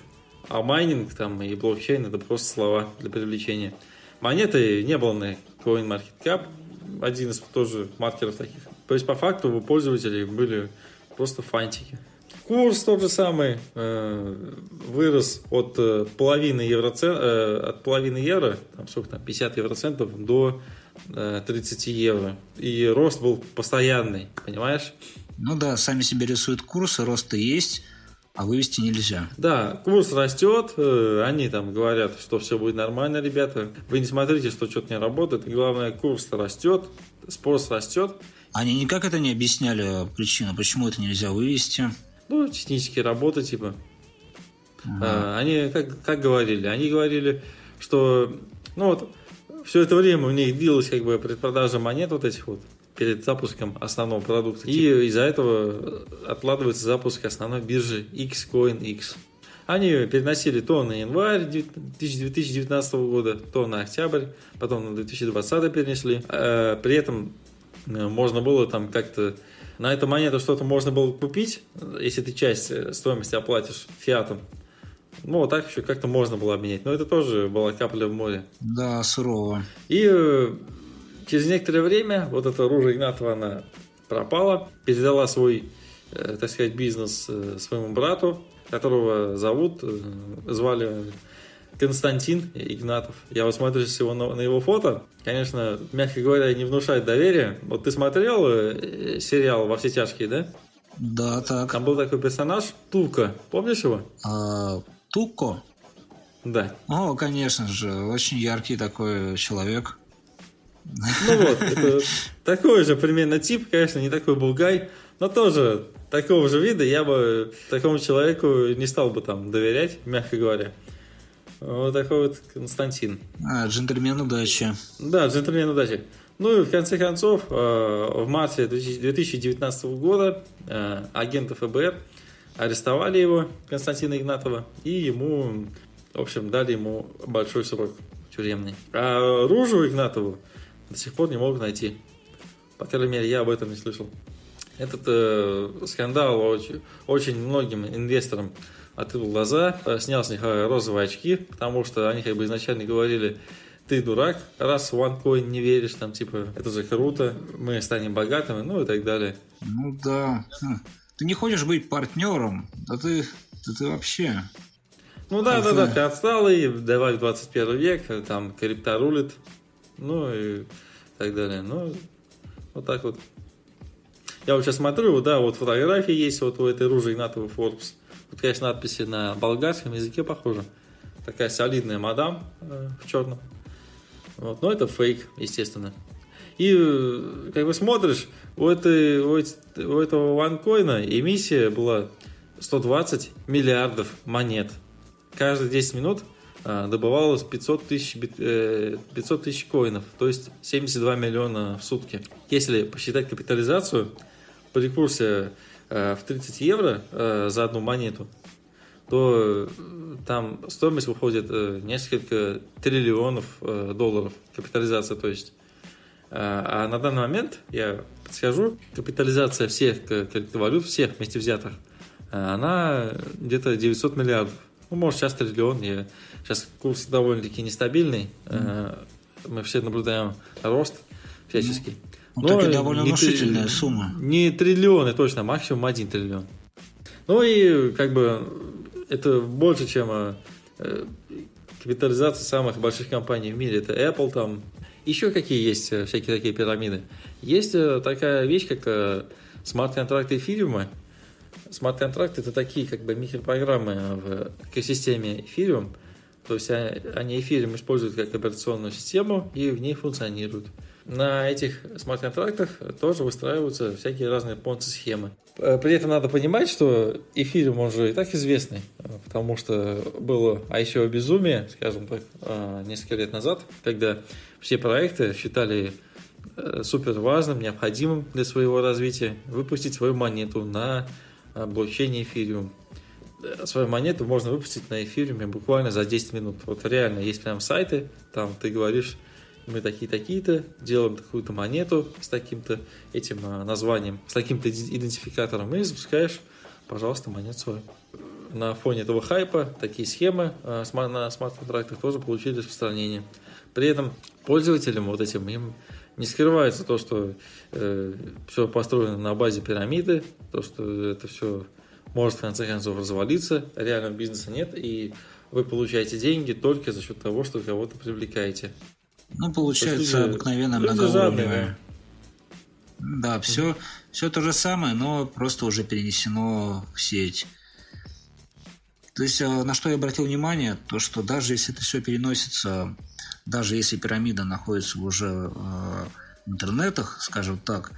а майнинг там и блокчейн это просто слова для привлечения. Монеты не было на CoinMarketCap, один из тоже маркеров таких. То есть по факту у пользователей были просто фантики. Курс тот же самый э, вырос от э, половины евроцен, э, от половины евро, там сколько там, 50 евроцентов до 30 евро. И рост был постоянный, понимаешь? Ну да, сами себе рисуют курсы, рост есть, а вывести нельзя. Да, курс растет, они там говорят, что все будет нормально, ребята. Вы не смотрите, что что-то не работает. Главное, курс растет, спрос растет. Они никак это не объясняли причину, почему это нельзя вывести ну, технические работы, типа. Ага. они как, как говорили? Они говорили, что ну вот все это время у них длилась как бы предпродажа монет вот этих вот перед запуском основного продукта. И типа. из-за этого откладывается запуск основной биржи Xcoin-X. Они переносили то на январь 2019 года, то на октябрь, потом на 2020 перенесли. А, при этом э, можно было там как-то на эту монету что-то можно было купить, если ты часть э, стоимости оплатишь фиатом. Ну, вот так еще как-то можно было обменять. Но это тоже была капля в море. Да, сурово. И э, через некоторое время вот эта Ружа Игнатова, она пропала, передала свой, э, так сказать, бизнес э, своему брату, которого зовут, э, звали Константин Игнатов. Я вот смотрю всего на, на его фото. Конечно, мягко говоря, не внушает доверия. Вот ты смотрел э, сериал «Во все тяжкие», да? Да, так. Там был такой персонаж Тука. Помнишь его? А, Туко? Да. О, конечно же. Очень яркий такой человек. Ну вот, это такой же примерно тип, конечно, не такой булгай, но тоже такого же вида я бы такому человеку не стал бы там доверять, мягко говоря. Вот такой вот Константин. А, джентльмен удачи. Да, джентльмен удачи. Ну и в конце концов, э, в марте 2019 года э, агенты ФБР арестовали его, Константина Игнатова, и ему, в общем, дали ему большой срок тюремный. А Ружу Игнатову до сих пор не могут найти. По крайней мере, я об этом не слышал. Этот э, скандал очень, очень многим инвесторам открыл глаза, снял с них э, розовые очки, потому что они как бы изначально говорили, ты дурак, раз в OneCoin не веришь, там типа, это же круто, мы станем богатыми, ну и так далее. Ну да. Хм. Ты не хочешь быть партнером, да ты, да ты вообще... Ну да, да, да, ты отсталый, давай в 21 век, там крипта рулит, ну и так далее. Ну, вот так вот. Я вот сейчас смотрю, да, вот фотографии есть вот у этой Ружи Игнатова Forbes. Тут, конечно, надписи на болгарском языке похожи. Такая солидная мадам э, в черном. Вот. Но это фейк, естественно. И э, как бы смотришь, у, этой, у, у этого ванкоина эмиссия была 120 миллиардов монет. Каждые 10 минут э, добывалось 500 тысяч, 500 э, тысяч коинов, то есть 72 миллиона в сутки. Если посчитать капитализацию, при курсе в 30 евро э, за одну монету, то э, там стоимость выходит несколько триллионов долларов, капитализация, то есть. А на данный момент, я подскажу, капитализация всех криптовалют, всех вместе взятых, она где-то 900 миллиардов. Ну, может, сейчас триллион. Я... Сейчас курс довольно-таки нестабильный. Mm. Мы все наблюдаем рост всяческий. Ну, Но довольно внушительная три, сумма. Не триллионы точно, максимум один триллион. Ну и как бы это больше, чем э, капитализация самых больших компаний в мире. Это Apple там. Еще какие есть э, всякие такие пирамиды? Есть э, такая вещь, как смарт-контракты эфириума. Смарт-контракты это такие как бы микропрограммы в экосистеме эфириум. То есть они эфириум используют как операционную систему и в ней функционируют на этих смарт-контрактах тоже выстраиваются всякие разные понци-схемы. Э, при этом надо понимать, что эфириум, он же и так известный, э, потому что было еще безумие, скажем так, э, несколько лет назад, когда все проекты считали супер важным, необходимым для своего развития выпустить свою монету на блокчейне эфириум. Свою монету можно выпустить на эфириуме буквально за 10 минут. Вот реально есть прям сайты, там ты говоришь мы такие-такие-то, делаем такую-то монету с таким-то этим а, названием, с таким-то идентификатором, и запускаешь, пожалуйста, монету свою. На фоне этого хайпа такие схемы а, на смарт-контрактах тоже получили распространение. При этом пользователям вот этим им не скрывается то, что э, все построено на базе пирамиды, то, что это все может в конце концов развалиться, реального бизнеса нет, и вы получаете деньги только за счет того, что кого-то привлекаете. Ну, получается, люди, обыкновенно многоуровневая. Да, все, все то же самое, но просто уже перенесено в сеть. То есть, э, на что я обратил внимание, то, что даже если это все переносится, даже если пирамида находится уже э, в интернетах, скажем так,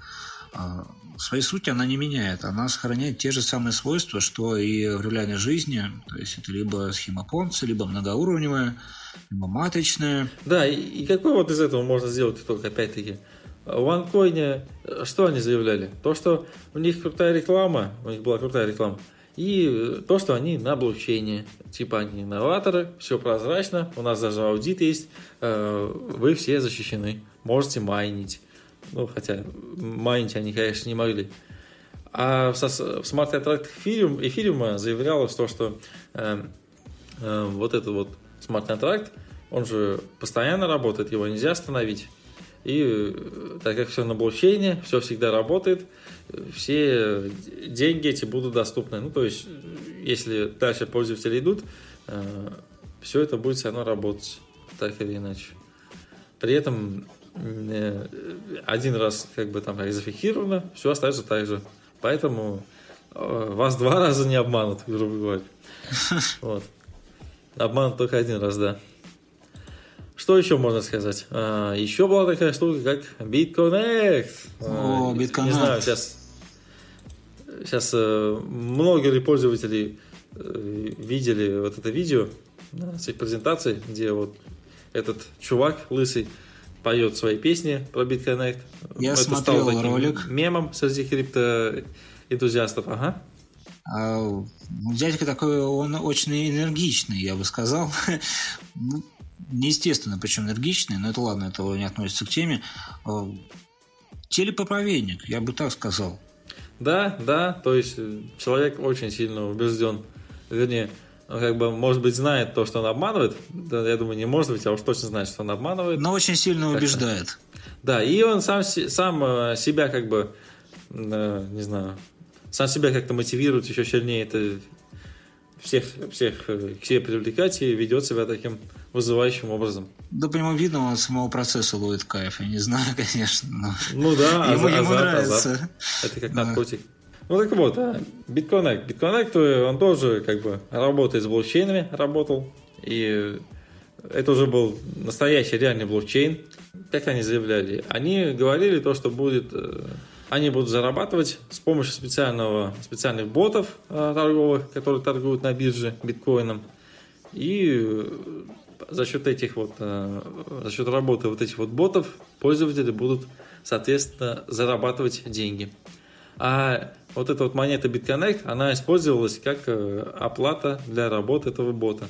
э, своей сути она не меняет. Она сохраняет те же самые свойства, что и в реальной жизни. То есть это либо схема Понца, либо многоуровневая, либо маточная. Да, и, и какой вот из этого можно сделать только опять-таки? В OneCoin что они заявляли? То, что у них крутая реклама, у них была крутая реклама, и то, что они на блокчейне. Типа они инноваторы, все прозрачно, у нас даже аудит есть, э, вы все защищены, можете майнить. Ну, хотя майнить они, конечно, не могли. А в, смарт-контрактах эфириум, эфириума заявлялось то, что э, э, вот этот вот смарт-контракт, он же постоянно работает, его нельзя остановить. И э, так как все на блокчейне, все всегда работает, все деньги эти будут доступны. Ну, то есть, если дальше пользователи идут, э, все это будет все равно работать, так или иначе. При этом э, один раз как бы там зафиксировано, все остается так же. Поэтому вас два раза не обманут, грубо говоря. Вот. Обманут только один раз, да. Что еще можно сказать? А, еще была такая штука, как BitConnect. О, BitConnect. Не знаю, сейчас, сейчас э, много ли пользователей э, видели вот это видео с их презентацией, где вот этот чувак лысый поет свои песни про BitConnect. Я это смотрел ролик. мемом среди криптоэнтузиастов. Ага. А, ну, дядька такой, он очень энергичный, я бы сказал. Ну, неестественно, причем энергичный, но это ладно, это не относится к теме. А, телепоправедник, я бы так сказал. Да, да, то есть э, человек очень сильно убежден, вернее, он как бы, может быть, знает то, что он обманывает. Да, я думаю, не может быть, а уж точно знает, что он обманывает. Но очень сильно убеждает. Да, и он сам, сам э, себя как бы, э, не знаю, сам себя как-то мотивирует еще сильнее это всех, всех к себе привлекать и ведет себя таким вызывающим образом. Да, по нему видно, он самого процесса ловит кайф. Я не знаю, конечно. Но... Ну да, ему, азарт, ему нравится. Азарт. Это как наркотик. Ну так вот, а, BitConnect. BitConnect, он тоже как бы работает с блокчейнами, работал. И это уже был настоящий реальный блокчейн. Как они заявляли? Они говорили то, что будет... Э, они будут зарабатывать с помощью специального, специальных ботов э, торговых, которые торгуют на бирже биткоином. И за счет этих вот, э, за счет работы вот этих вот ботов пользователи будут, соответственно, зарабатывать деньги. А вот эта вот монета BitConnect, она использовалась как э, оплата для работы этого бота.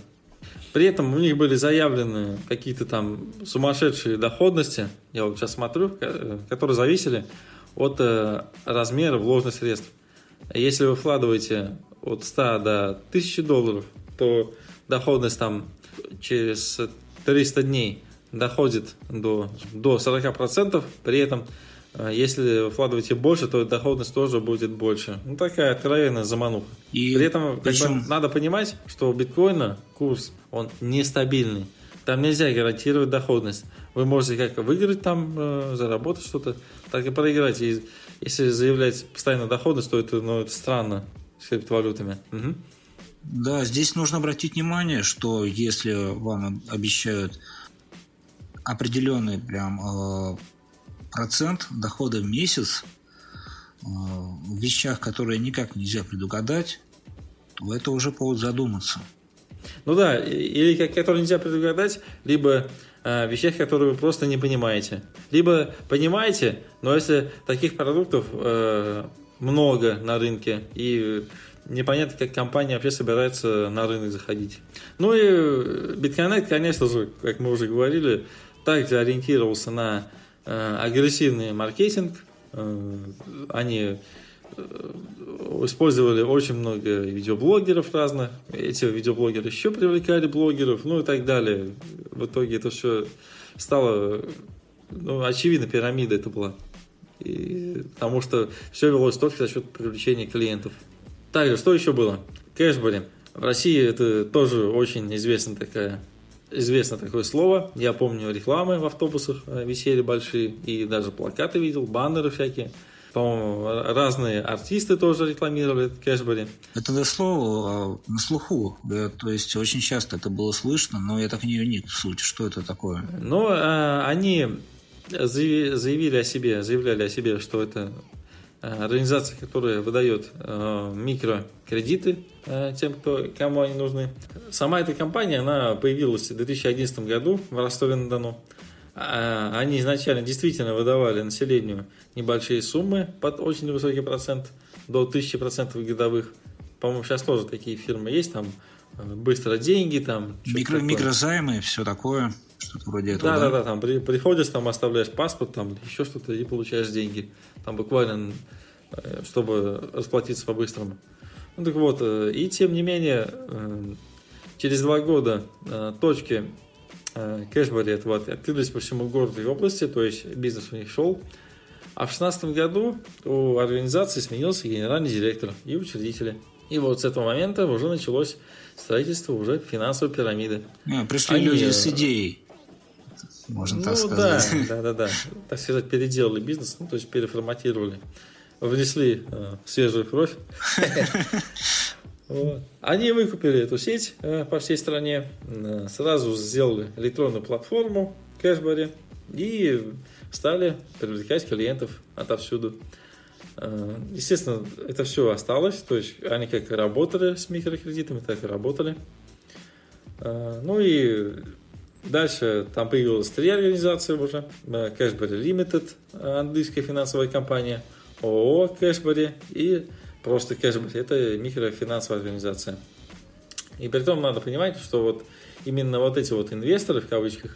При этом у них были заявлены какие-то там сумасшедшие доходности, я вот сейчас смотрю, э, которые зависели от размера вложенных средств. Если вы вкладываете от 100 до 1000 долларов, то доходность там через 300 дней доходит до, до 40%, при этом э, если вы вкладываете больше, то доходность тоже будет больше. Ну, такая откровенная замануха. И При этом причем... бы, надо понимать, что у биткоина курс, он нестабильный. Там нельзя гарантировать доходность. Вы можете как выиграть там, э, заработать что-то, так и проиграть. И если заявлять постоянно доходность, то это, ну, это странно с криптовалютами. Угу. Да, здесь нужно обратить внимание, что если вам обещают определенный прям э, процент дохода в месяц э, в вещах, которые никак нельзя предугадать, то это уже повод задуматься. Ну да, или как, которые нельзя предугадать, либо э, вещах, которые вы просто не понимаете. Либо понимаете, но если таких продуктов э, много на рынке и непонятно, как компания вообще собирается на рынок заходить. Ну и BitConnect, конечно же, как мы уже говорили, также ориентировался на э, агрессивный маркетинг. Э, они э, использовали очень много видеоблогеров разных. Эти видеоблогеры еще привлекали блогеров, ну и так далее. В итоге это все стало, ну, очевидно, пирамида это была. И, потому что все велось только за счет привлечения клиентов. Также, что еще было? Кэшбэри. В России это тоже очень известно такая известно такое слово. Я помню рекламы в автобусах э, висели большие, и даже плакаты видел, баннеры всякие. По-моему, разные артисты тоже рекламировали кэшбэри. Это слово а, на слуху, то есть очень часто это было слышно, но я так не уник в суть. Что это такое? Ну, а, они заявили о себе, заявляли о себе, что это Э, организация, которая выдает э, микрокредиты э, тем, кто, кому они нужны. Сама эта компания, она появилась в 2011 году в Ростове-на-Дону. А, они изначально действительно выдавали населению небольшие суммы под очень высокий процент, до 1000% годовых. По-моему, сейчас тоже такие фирмы есть, там быстро деньги, там... Микро, микрозаймы, все такое, что-то вроде этого. Да, да, да, там при, приходишь, там оставляешь паспорт, там еще что-то и получаешь деньги. Там буквально, э, чтобы расплатиться по-быстрому. Ну так вот, э, и тем не менее, э, через два года точки Кэшбэри это вот открылись по всему городу и области, то есть бизнес у них шел. А в 2016 году у организации сменился генеральный директор и учредители. И вот с этого момента уже началось строительство уже финансовой пирамиды. А, пришли Они, люди с идеей. Можно ну, так сказать. Да, да, да, да. Так сказать, переделали бизнес, ну, то есть переформатировали. Внесли э, свежую кровь. Вот. Они выкупили эту сеть э, по всей стране, э, сразу сделали электронную платформу Кэшбэри и стали привлекать клиентов отовсюду. Э, естественно, это все осталось, то есть они как работали с микрокредитами, так и работали. Ну и дальше там появилась три организации уже. Cashbury Limited, английская финансовая компания, ООО Cashbury и просто Cashbury. Это микрофинансовая организация. И при том надо понимать, что вот именно вот эти вот инвесторы, в кавычках,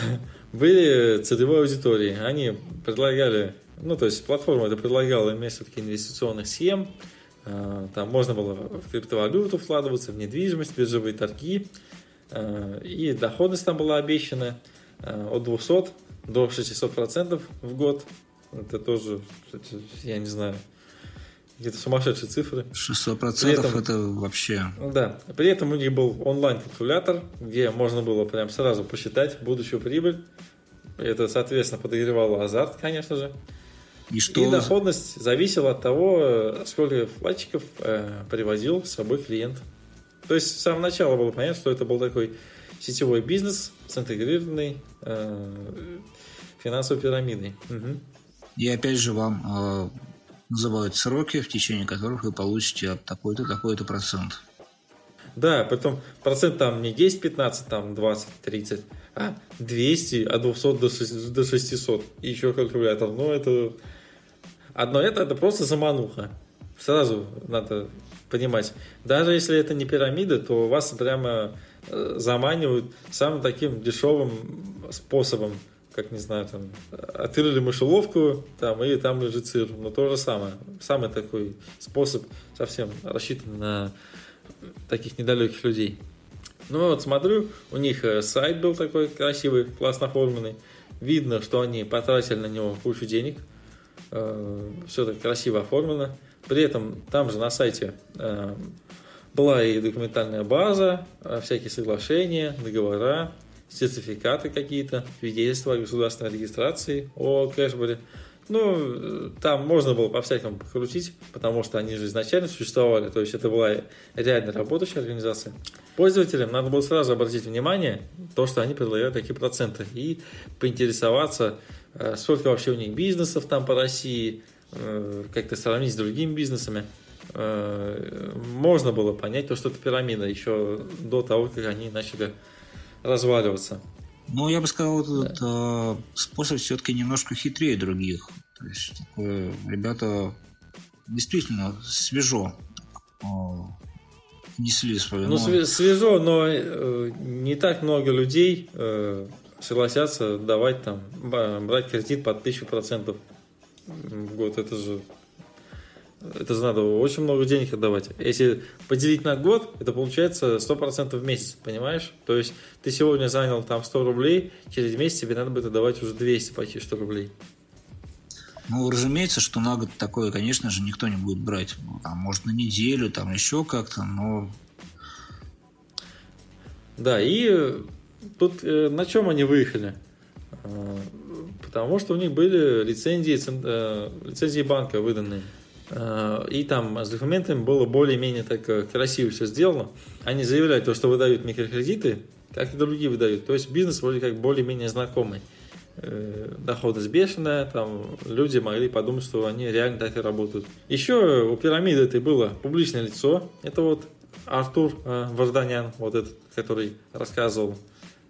были целевой аудиторией. Они предлагали, ну, то есть платформа это предлагала несколько инвестиционных схем, а, там можно было в криптовалюту вкладываться, в недвижимость, биржевые торги, а, и доходность там была обещана а, от 200 до 600 процентов в год. Это тоже, я не знаю, какие-то сумасшедшие цифры. 600 процентов это вообще... Да. При этом у них был онлайн-калькулятор, где можно было прям сразу посчитать будущую прибыль. Это, соответственно, подогревало азарт, конечно же. И, что... и доходность зависела от того, сколько вкладчиков э, привозил с собой клиент. То есть с самого начала было понятно, что это был такой сетевой бизнес с интегрированной э, финансовой пирамидой. Угу. И опять же вам э, называют сроки, в течение которых вы получите такой-то, такой-то процент. Да, потом процент там не 10, 15, там 20, 30, а 200, от 200 до 600, до 600. И еще калькулятор. Ну, это... Одно это, это просто замануха. Сразу надо понимать. Даже если это не пирамида, то вас прямо э, заманивают самым таким дешевым способом как не знаю, там, открыли мышеловку, там, и там лежит сыр. Но то же самое. Самый такой способ совсем рассчитан на таких недалеких людей. Ну вот смотрю, у них э, сайт был такой красивый, классно оформленный. Видно, что они потратили на него кучу денег. Э, Все так красиво оформлено. При этом там же на сайте э, была и документальная база, всякие соглашения, договора, сертификаты какие-то, свидетельства о государственной регистрации о кэшбэре. Ну, там можно было по-всякому покрутить, потому что они же изначально существовали, то есть это была реально работающая организация. Пользователям надо было сразу обратить внимание, то, что они предлагают такие проценты, и поинтересоваться, э, сколько вообще у них бизнесов там по России, э, как-то сравнить с другими бизнесами. Э, можно было понять то, что это пирамида еще до того, как они начали разваливаться. Ну, я бы сказал, этот да. э, способ все-таки немножко хитрее других. То есть, такое, ребята действительно свежо э, несли свою... Ну, но... свежо, но э, не так много людей э, согласятся давать там, брать кредит под тысячу процентов в год. Это же это надо очень много денег отдавать. Если поделить на год, это получается 100% в месяц, понимаешь? То есть ты сегодня занял там 100 рублей, через месяц тебе надо будет отдавать уже 200 почти 100 рублей. Ну, разумеется, что на год такое, конечно же, никто не будет брать. Ну, там, может, на неделю, там еще как-то, но... Да, и тут э, на чем они выехали? Э, потому что у них были лицензии, э, лицензии банка выданные. Э, и там с документами было более-менее так э, красиво все сделано. Они заявляют, то, что выдают микрокредиты, как и другие выдают. То есть бизнес вроде как более-менее знакомый. Э, доходность бешеная, там люди могли подумать, что они реально так и работают. Еще у пирамиды это было публичное лицо. Это вот Артур Варданян, вот этот, который рассказывал,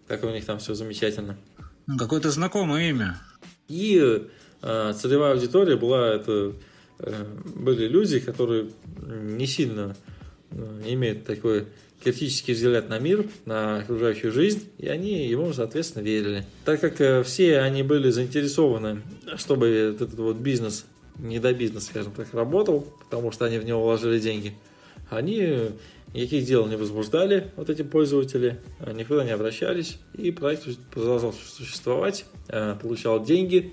как у них там все замечательно. Какое-то знакомое имя. И целевая аудитория была это были люди, которые не сильно э, имеют такой критический взгляд на мир, на окружающую жизнь, и они ему, соответственно, верили. Так как э, все они были заинтересованы, чтобы этот вот бизнес, не до бизнес, скажем так, работал, потому что они в него вложили деньги, Они никаких дел не возбуждали, вот эти пользователи, никуда не обращались, и проект продолжал существовать, получал деньги.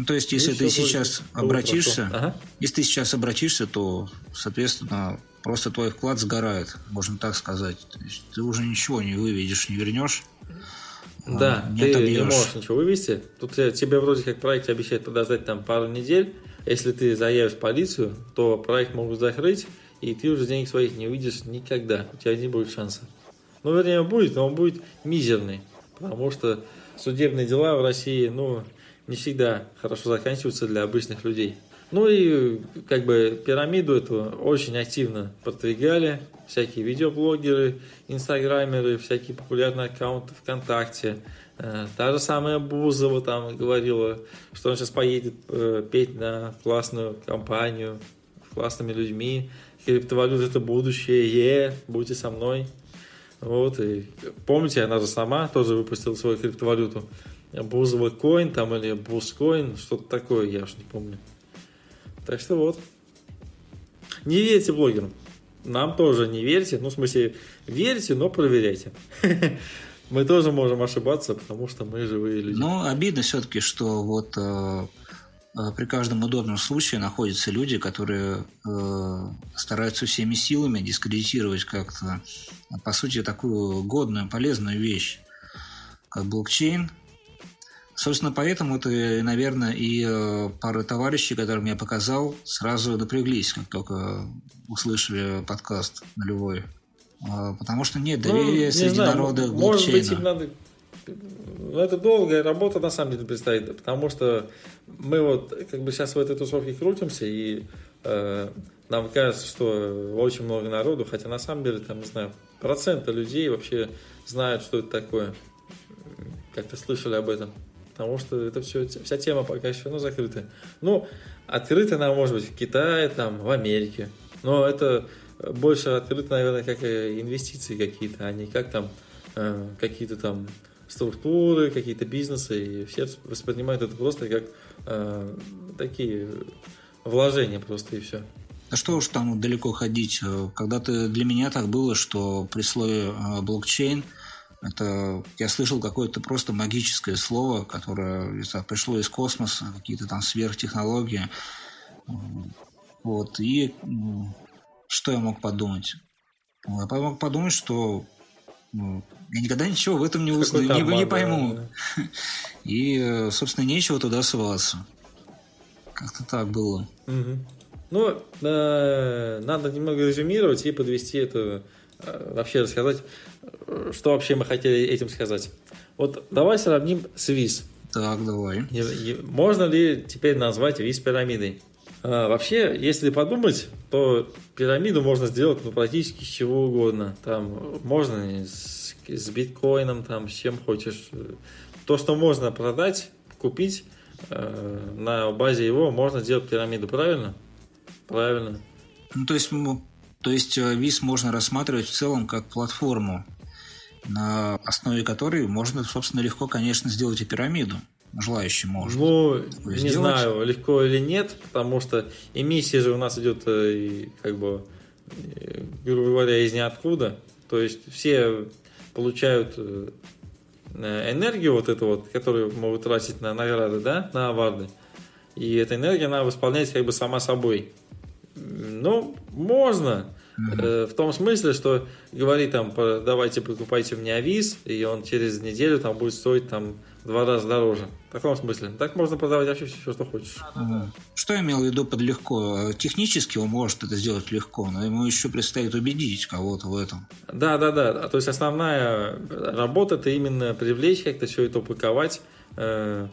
Ну, то есть, если ты сейчас обратишься, ага. если ты сейчас обратишься, то, соответственно, просто твой вклад сгорает, можно так сказать. То есть, ты уже ничего не выведешь, не вернешь. Да, не ты отобьешь. не можешь ничего вывести. Тут тебе вроде как проект обещает подождать там пару недель. Если ты заявишь в полицию, то проект могут закрыть, и ты уже денег своих не увидишь никогда. У тебя не будет шанса. Ну, вернее, будет, но он будет мизерный. Потому что судебные дела в России, ну, не всегда хорошо заканчиваются для обычных людей. Ну и как бы пирамиду эту очень активно продвигали всякие видеоблогеры, инстаграмеры, всякие популярные аккаунты ВКонтакте. Э, та же самая Бузова там говорила, что он сейчас поедет э, петь на классную компанию, с классными людьми. Криптовалюта это будущее, е, будьте со мной. Вот, и помните, она же сама тоже выпустила свою криптовалюту. Бузова Coin там или Бузкоин, что-то такое, я уж не помню. Так что вот. Не верьте блогерам. Нам тоже не верьте. Ну, в смысле, верьте, но проверяйте. Мы тоже можем ошибаться, потому что мы живые люди. Ну, обидно все-таки, что вот э, э, при каждом удобном случае находятся люди, которые э, стараются всеми силами дискредитировать как-то, по сути, такую годную, полезную вещь, как блокчейн, Собственно, поэтому это, наверное, и э, пара товарищей, которым я показал, сразу напряглись, как только услышали подкаст нулевой. А, потому что нет доверия ну, среди знаю, народа к Может быть, им надо... Ну, это долгая работа, на самом деле, предстоит, потому что мы вот как бы сейчас в этой тусовке крутимся, и э, нам кажется, что очень много народу, хотя на самом деле, там, не знаю, процента людей вообще знают, что это такое. Как-то слышали об этом потому что это все, вся тема пока еще ну, закрытая. Ну, открыта она может быть в Китае, там, в Америке, но это больше открыто, наверное, как инвестиции какие-то, а не как там э, какие-то там структуры, какие-то бизнесы, и все воспринимают это просто как э, такие вложения просто и все. А что уж там далеко ходить. Когда-то для меня так было, что при слове э, блокчейн – это я слышал какое-то просто магическое слово, которое знаю, пришло из космоса, какие-то там сверхтехнологии. Вот. И что я мог подумать? Я мог подумать, что ну, я никогда ничего в этом не, узнаю, не, не пойму. Да. И, собственно, нечего туда ссылаться. Как-то так было. Угу. Ну, э, надо немного резюмировать и подвести это, э, вообще рассказать, что вообще мы хотели этим сказать. Вот давай сравним с ВИЗ. Так, давай. Можно ли теперь назвать ВИЗ пирамидой? А, вообще, если подумать, то пирамиду можно сделать ну, практически с чего угодно. Там можно с, с биткоином, там, с чем хочешь. То, что можно продать, купить, э, на базе его можно сделать пирамиду, правильно? Правильно. Ну, то есть, то есть э, ВИЗ можно рассматривать в целом как платформу на основе которой можно, собственно, легко, конечно, сделать и пирамиду. Желающим можно. Ну, не сделать. знаю, легко или нет, потому что эмиссия же у нас идет, э, как бы, э, грубо говоря, из ниоткуда. То есть все получают энергию вот эту вот, которую могут тратить на награды, да, на аварды. И эта энергия, она восполняется как бы сама собой. Ну, можно. Э, в том смысле, что говорит там, давайте покупайте мне авиз, и он через неделю там будет стоить там в два раза дороже. В таком смысле. Так можно продавать вообще все, что хочешь. Что я имел в виду под легко? Технически он может это сделать легко, но ему еще предстоит убедить кого-то в этом. Да, да, да. То есть основная работа это именно привлечь как-то все это упаковать. Э,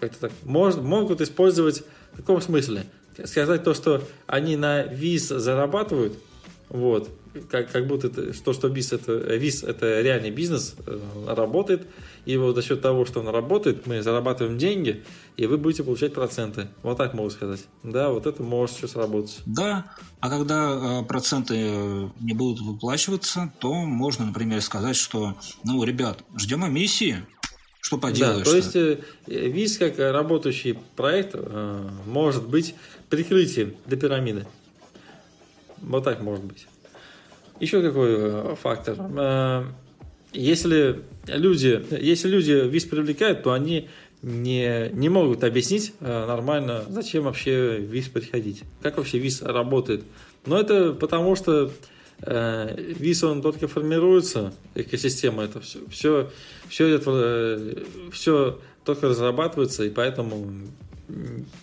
как-то так. Может, могут использовать в каком смысле? Сказать то, что они на виз зарабатывают, вот, как, как будто это, что, что ВИЗ это, ВИЗ это реальный бизнес, э, работает, и вот за счет того, что он работает, мы зарабатываем деньги, и вы будете получать проценты. Вот так могу сказать. Да, вот это может все сработать. Да, а когда э, проценты не будут выплачиваться, то можно, например, сказать, что, ну, ребят, ждем эмиссии, что поделаешь? Да, то есть э, ВИЗ как работающий проект э, может быть прикрытием для пирамиды. Вот так может быть. Еще какой э, фактор? Э, если люди, если люди виз привлекают, то они не, не могут объяснить э, нормально, зачем вообще виз приходить, как вообще виз работает. Но это потому что ВИС, он только формируется, экосистема это все, все, все, это, все только разрабатывается, и поэтому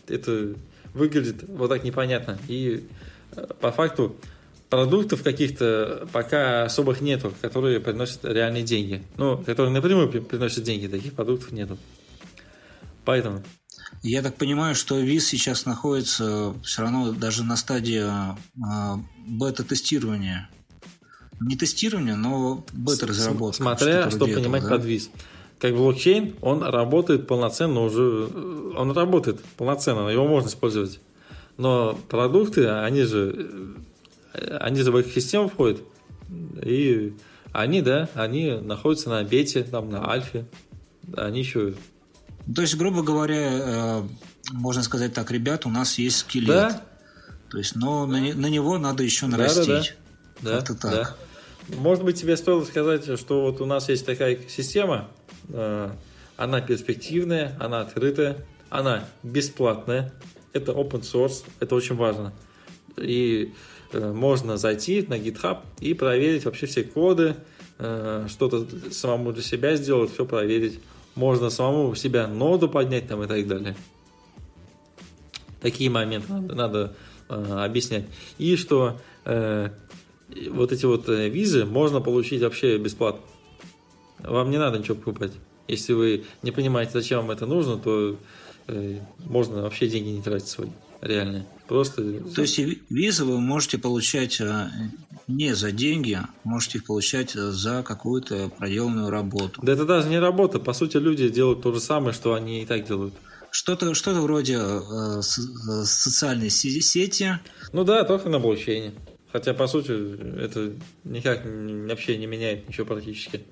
это выглядит вот так непонятно. И э, по факту продуктов каких-то пока особых нету, которые приносят реальные деньги. Ну, которые напрямую приносят деньги, таких продуктов нету. Поэтому. Я так понимаю, что ВИЗ сейчас находится все равно даже на стадии э, бета-тестирования. Не тестирования, но бета-разработки. Смотря что, что понимать да? под ВИЗ. Как блокчейн, он работает полноценно уже, он работает полноценно, его можно использовать. Но продукты, они же, они же в экосистему входят. И они, да, они находятся на бете, там, на альфе. Они еще то есть, грубо говоря, э, можно сказать так, ребят, у нас есть скелет. Да. То есть, но на, на него надо еще нарастить. Да, да, да. так. Да. Может быть, тебе стоило сказать, что вот у нас есть такая система, э, она перспективная, она открытая, она бесплатная, это open source, это очень важно. И э, можно зайти на GitHub и проверить вообще все коды, что-то самому для себя сделать, все проверить можно самому себя ноду поднять там и так далее. Такие моменты надо, надо э, объяснять. И что э, вот эти вот э, визы можно получить вообще бесплатно. Вам не надо ничего покупать. Если вы не понимаете, зачем вам это нужно, то э, можно вообще деньги не тратить свои реальные. Просто... То есть визы вы можете получать э, не за деньги, можете их получать за какую-то проделанную работу. Да это даже не работа. По сути, люди делают то же самое, что они и так делают. Что-то что вроде э, э социальной сети. Ну да, только на блокчейне. Хотя, по сути, это никак вообще не меняет ничего практически.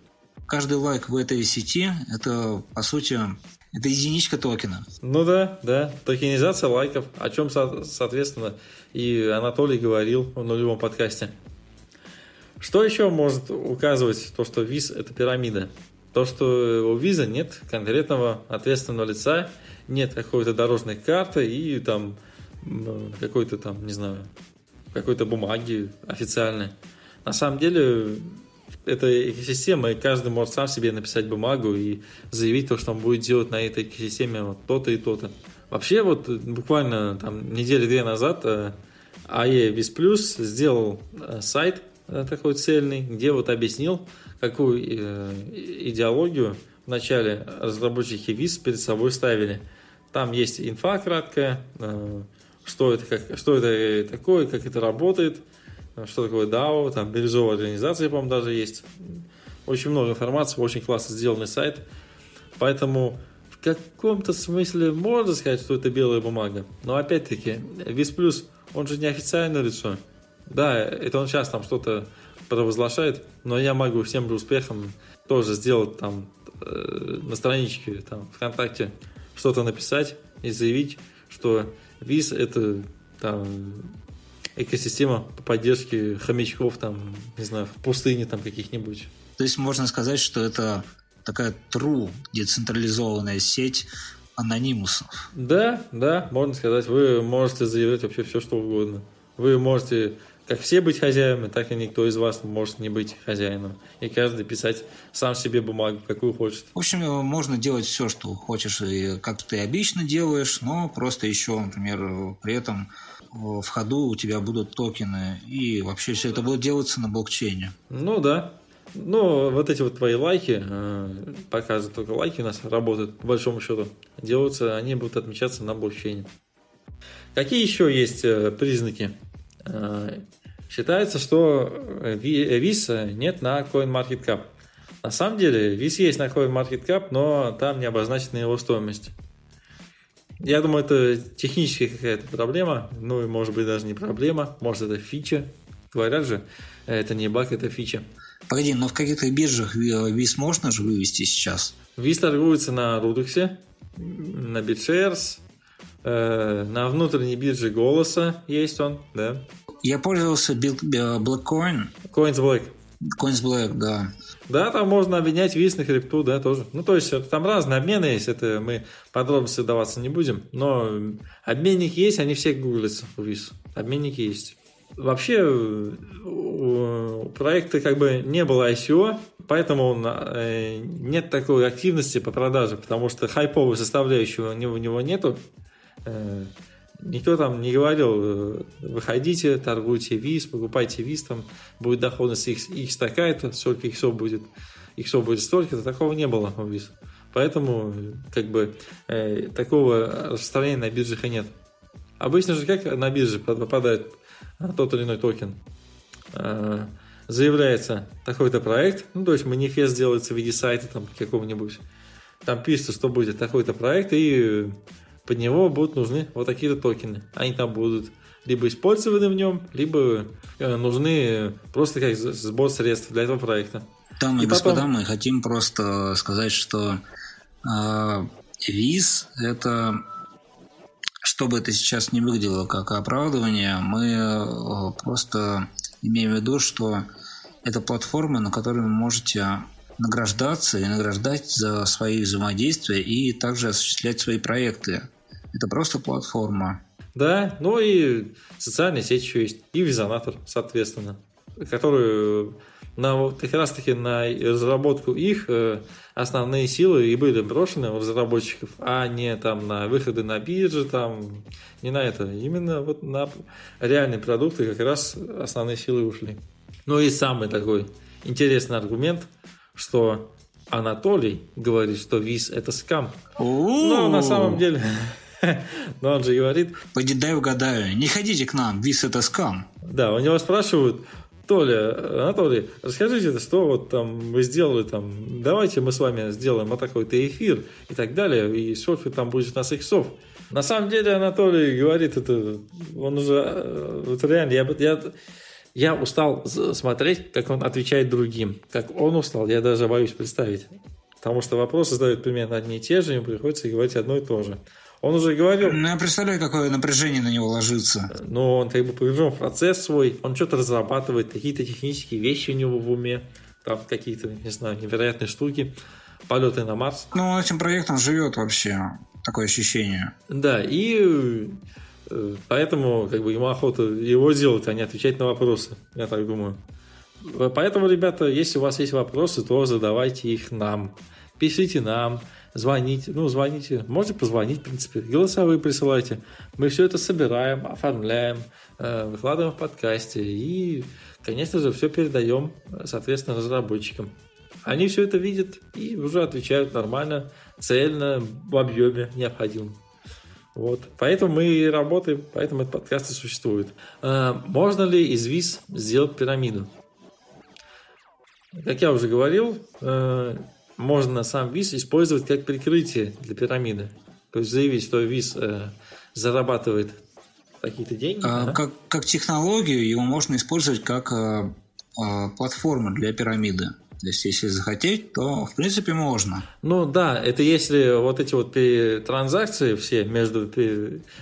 Каждый лайк в этой сети – это, по сути, это единичка токена. Ну да, да. Токенизация лайков, о чем, соответственно, и Анатолий говорил в нулевом подкасте. Что еще может указывать то, что виз – это пирамида? То, что у виза нет конкретного ответственного лица, нет какой-то дорожной карты и там какой-то там, не знаю, какой-то бумаги официальной. На самом деле, это экосистема, и каждый может сам себе написать бумагу и заявить то, что он будет делать на этой экосистеме вот то-то и то-то. Вообще, вот буквально там недели-две назад э, АЕ Виз Плюс сделал э, сайт, Э, такой цельный, где вот объяснил, какую э, идеологию вначале разработчики ВИС перед собой ставили. Там есть инфа краткая, э, что это, как, что это такое, как это работает, что такое DAO, там биржевая организация, по-моему, даже есть. Очень много информации, очень классно сделанный сайт. Поэтому в каком-то смысле можно сказать, что это белая бумага. Но опять-таки, ВИС Плюс, он же не официальное лицо. Да, это он сейчас там что-то провозглашает, но я могу всем же успехом тоже сделать там э, на страничке там ВКонтакте что-то написать и заявить, что ВИЗ это там экосистема по поддержке хомячков там, не знаю, в пустыне там каких-нибудь. То есть можно сказать, что это такая true децентрализованная сеть анонимусов. Да, да, можно сказать. Вы можете заявлять вообще все, что угодно. Вы можете как все быть хозяевами, так и никто из вас может не быть хозяином. И каждый писать сам себе бумагу, какую хочет. В общем, можно делать все, что хочешь, и как ты обычно делаешь, но просто еще, например, при этом в ходу у тебя будут токены, и вообще все это будет делаться на блокчейне. Ну да. Ну, вот эти вот твои лайки, э, показывают только лайки у нас работают, по большому счету, делаются, они будут отмечаться на блокчейне. Какие еще есть э, признаки Э, считается, что виз нет на CoinMarketCap. На самом деле, виз есть на CoinMarketCap, но там не обозначена его стоимость. Я думаю, это техническая какая-то проблема, ну и может быть даже не проблема, может это фича. Говорят же, это не баг, это фича. Погоди, но в каких-то биржах виз можно же вывести сейчас? Виз торгуется на Рудексе, на BitShares, Э, на внутренней бирже голоса есть он, да. Я пользовался Blackcoin. Coins Black. Coins Black, да. Да, там можно обменять виз на крипту, да, тоже. Ну, то есть, там разные обмены есть, это мы подробности даваться не будем. Но обменник есть, они все гуглятся у виз. Обменники есть. Вообще, у проекта как бы не было ICO, поэтому он, э, нет такой активности по продаже, потому что хайповой составляющей у него, у него нету. Э, Никто там не говорил, э, выходите, торгуйте виз, покупайте виз, там будет доходность x, x такая-то, сколько иксов будет, иксов будет столько-то, такого не было у виз. Поэтому, как бы, э, такого распространения на биржах и нет. Обычно же как на бирже попадает тот или иной токен? Э, заявляется такой-то проект, ну, то есть манифест делается в виде сайта там какого-нибудь, там пишется, что будет такой-то проект, и под него будут нужны вот такие-то токены. Они там будут либо использованы в нем, либо э, нужны просто как сбор средств для этого проекта. Дамы и, и господа, потом... мы хотим просто сказать, что э, ВИЗ это чтобы это сейчас не выглядело как оправдывание, мы э, просто имеем в виду, что это платформа, на которой вы можете награждаться и награждать за свои взаимодействия и также осуществлять свои проекты. Это просто платформа. Да, ну и социальная сеть еще есть, и визонатор, соответственно, который на как раз таки на разработку их э, основные силы и были брошены у разработчиков, а не там на выходы на биржи, там не на это, именно вот на реальные продукты как раз основные силы ушли. Ну и самый такой интересный аргумент, что Анатолий говорит, что ВИЗ это скам. Но на самом деле Но он же говорит... Пойди дай угадаю. Не ходите к нам, вис это скам. Да, у него спрашивают, Толя, Анатолий, расскажите, что вот там вы сделали там, давайте мы с вами сделаем вот такой-то эфир и так далее, и сколько там будет у нас иксов. На самом деле Анатолий говорит это, он уже, э, вот реально, я, я, я устал смотреть, как он отвечает другим, как он устал, я даже боюсь представить. Потому что вопросы задают примерно одни и те же, ему приходится говорить одно и то же. Он уже говорил... Ну, я представляю, какое напряжение на него ложится. Ну, он как бы в процесс свой, он что-то разрабатывает, какие-то технические вещи у него в уме, там какие-то, не знаю, невероятные штуки, полеты на Марс. Ну, он этим проектом живет вообще, такое ощущение. Да, и э, поэтому как бы ему охота его делать, а не отвечать на вопросы, я так думаю. Поэтому, ребята, если у вас есть вопросы, то задавайте их нам. Пишите нам, звоните, ну, звоните, можете позвонить, в принципе, голосовые присылайте. Мы все это собираем, оформляем, э, выкладываем в подкасте и, конечно же, все передаем, соответственно, разработчикам. Они все это видят и уже отвечают нормально, цельно, в объеме необходимом. Вот. Поэтому мы и работаем, поэтому этот подкаст и существует. Э, можно ли из ВИЗ сделать пирамиду? Как я уже говорил, э, можно сам ВИС использовать как прикрытие для пирамиды. То есть заявить, что ВИС э, зарабатывает какие-то деньги. А, да? как, как технологию его можно использовать как э, э, платформу для пирамиды. То есть, если захотеть, то в принципе можно. Ну да, это если вот эти вот транзакции все между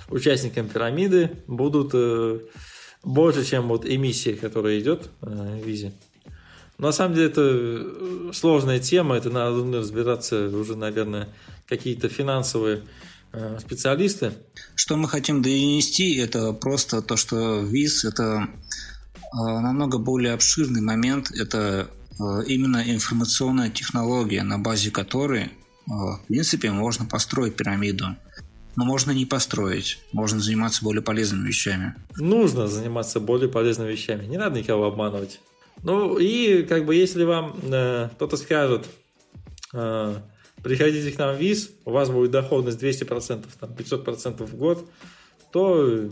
участниками пирамиды будут э, больше, чем вот эмиссия, которая идет э, в визе. На самом деле это э, сложная тема, это надо разбираться уже, наверное, какие-то финансовые э, специалисты. Что мы хотим донести, это просто то, что ВИЗ – это э, намного более обширный момент, это именно информационная технология, на базе которой, в принципе, можно построить пирамиду. Но можно не построить, можно заниматься более полезными вещами. Нужно заниматься более полезными вещами, не надо никого обманывать. Ну и как бы если вам э, кто-то скажет, э, приходите к нам в ВИЗ, у вас будет доходность 200%, там 500% в год, то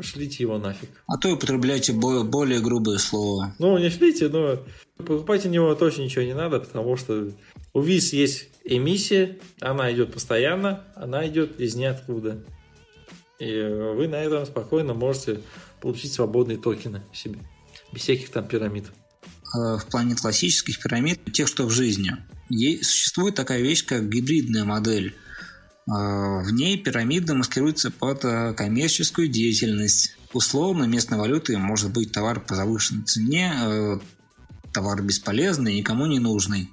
шлите его нафиг. А то употребляйте более грубые слова. Ну, не шлите, но покупать у него точно ничего не надо, потому что у ВИЗ есть эмиссия, она идет постоянно, она идет из ниоткуда. И вы на этом спокойно можете получить свободные токены себе, без всяких там пирамид. Э, в плане классических пирамид, тех, что в жизни. Существует такая вещь, как гибридная модель. Э, в ней пирамида маскируется под э, коммерческую деятельность. условно местной валютой может быть товар по завышенной цене, товар бесполезный, никому не нужный.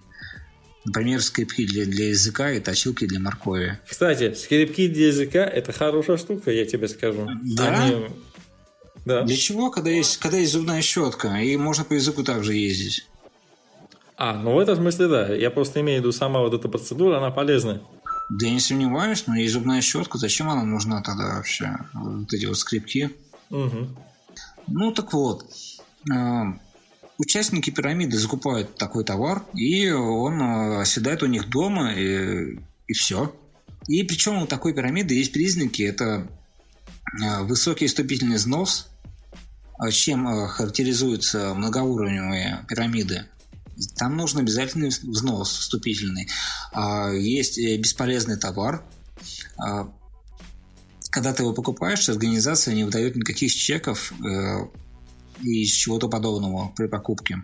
Например, скрипки для, для языка и точилки для моркови. Кстати, скрипки для языка – это хорошая штука, я тебе скажу. Да? Они... Да. Для чего, когда есть, когда есть зубная щетка, и можно по языку также ездить? А, ну в этом смысле да. Я просто имею в виду, сама вот эта процедура, она полезная. Да я не сомневаюсь, но есть зубная щетка, зачем она нужна тогда вообще? Вот эти вот скрипки. Угу. Ну так вот, а, участники пирамиды закупают такой товар, и он э, оседает у них дома, и, и все. И причем у такой пирамиды есть признаки, это э, высокий вступительный взнос, э, чем характеризуются многоуровневые пирамиды. Там нужен обязательный взнос вступительный. А, есть бесполезный товар. А, когда ты его покупаешь, организация не выдает никаких чеков и чего-то подобного при покупке.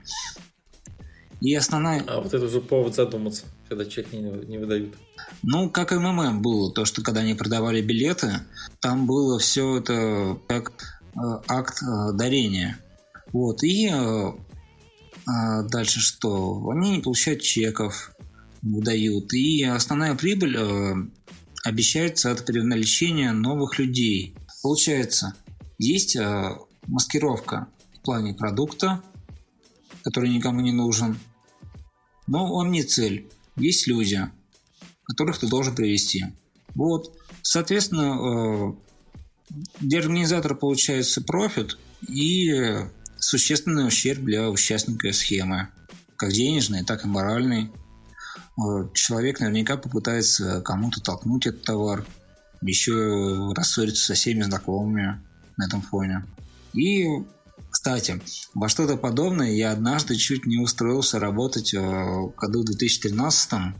И основная... А вот это уже повод задуматься, когда чек не, не выдают. Ну, как МММ было, то, что когда они продавали билеты, там было все это как э, акт э, дарения. Вот, и э, а дальше что? Они не получают чеков, выдают. И основная прибыль э, обещается от привлечения новых людей. Получается, есть э, маскировка плане продукта, который никому не нужен. Но он не цель. Есть люди, которых ты должен привести. Вот. Соответственно, э, для организатора получается профит и существенный ущерб для участника схемы. Как денежный, так и моральный. Человек наверняка попытается кому-то толкнуть этот товар, еще рассориться со всеми знакомыми на этом фоне. И кстати, во что-то подобное я однажды чуть не устроился работать э, в году 2013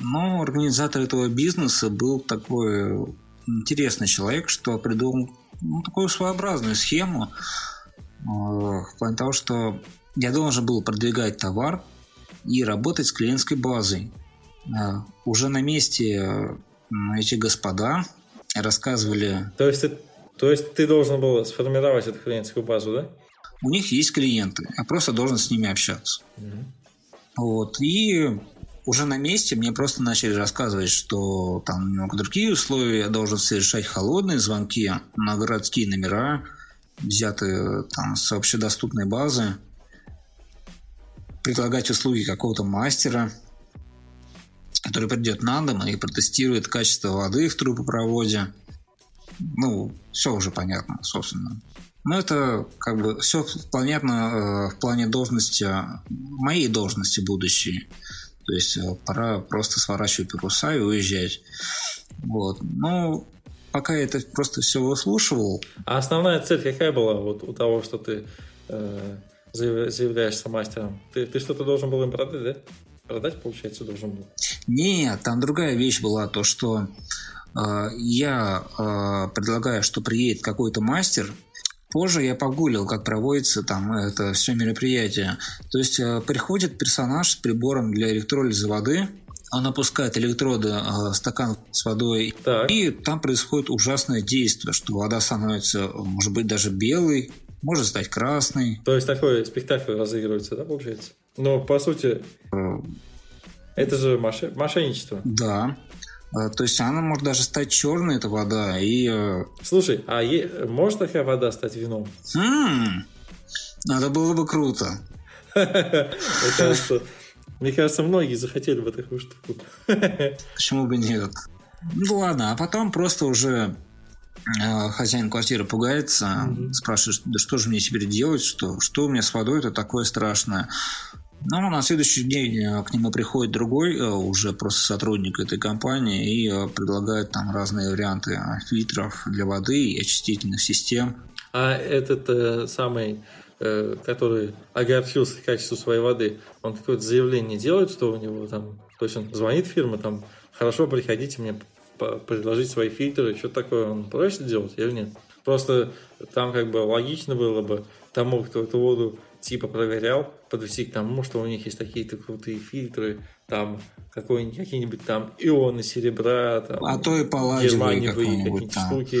но организатор этого бизнеса был такой интересный человек, что придумал ну, такую своеобразную схему э, в плане того, что я должен был продвигать товар и работать с клиентской базой. Э, уже на месте эти господа рассказывали... То есть, ты, то есть ты должен был сформировать эту клиентскую базу, да? у них есть клиенты, я просто должен с ними общаться. Mm-hmm. Вот. И уже на месте мне просто начали рассказывать, что там немного другие условия, я должен совершать холодные звонки на городские номера, взятые там с общедоступной базы, предлагать услуги какого-то мастера, который придет на дом и протестирует качество воды в трубопроводе. Ну, все уже понятно, собственно. Но это как бы все понятно э, в плане должности, моей должности будущей. То есть э, пора просто сворачивать паруса и уезжать. Вот. Ну, пока я это просто все выслушивал. А основная цель какая была вот у того, что ты э, заявляешься мастером? Ты, ты что-то должен был им продать, да? Продать, получается, должен был? Нет, там другая вещь была, то, что э, я э, предлагаю, что приедет какой-то мастер, Позже я погуглил, как проводится там это все мероприятие. То есть э, приходит персонаж с прибором для электролиза воды, он опускает электроды в э, стакан с водой, так. и там происходит ужасное действие, что вода становится, может быть, даже белой, может стать красной. То есть такой спектакль разыгрывается, да, получается? Но по сути, э, это же мошенничество. Да. Э, то есть она может даже стать черной, эта вода, и... Э, Слушай, а е... может такая вода стать вином? Хм, это было бы круто. Мне кажется, мне кажется, многие захотели бы такую штуку. Почему бы нет? Ну ладно, а потом просто уже э, хозяин квартиры пугается, спрашивает, да что же мне теперь делать, что, что у меня с водой это такое страшное. Ну, на следующий день э, к нему приходит другой, э, уже просто сотрудник этой компании, и э, предлагает там разные варианты фильтров для воды и очистительных систем. А этот э, самый, э, который огорчился качеству своей воды, он какое-то заявление делает, что у него там, то есть он звонит фирма, там, хорошо, приходите мне предложить свои фильтры, что такое он просит делать или нет? Просто там как бы логично было бы тому, кто эту воду типа проверял, подвести к тому, что у них есть такие-то крутые фильтры, там какие-нибудь там ионы серебра, там, а то и палладиевые какие-нибудь штуки.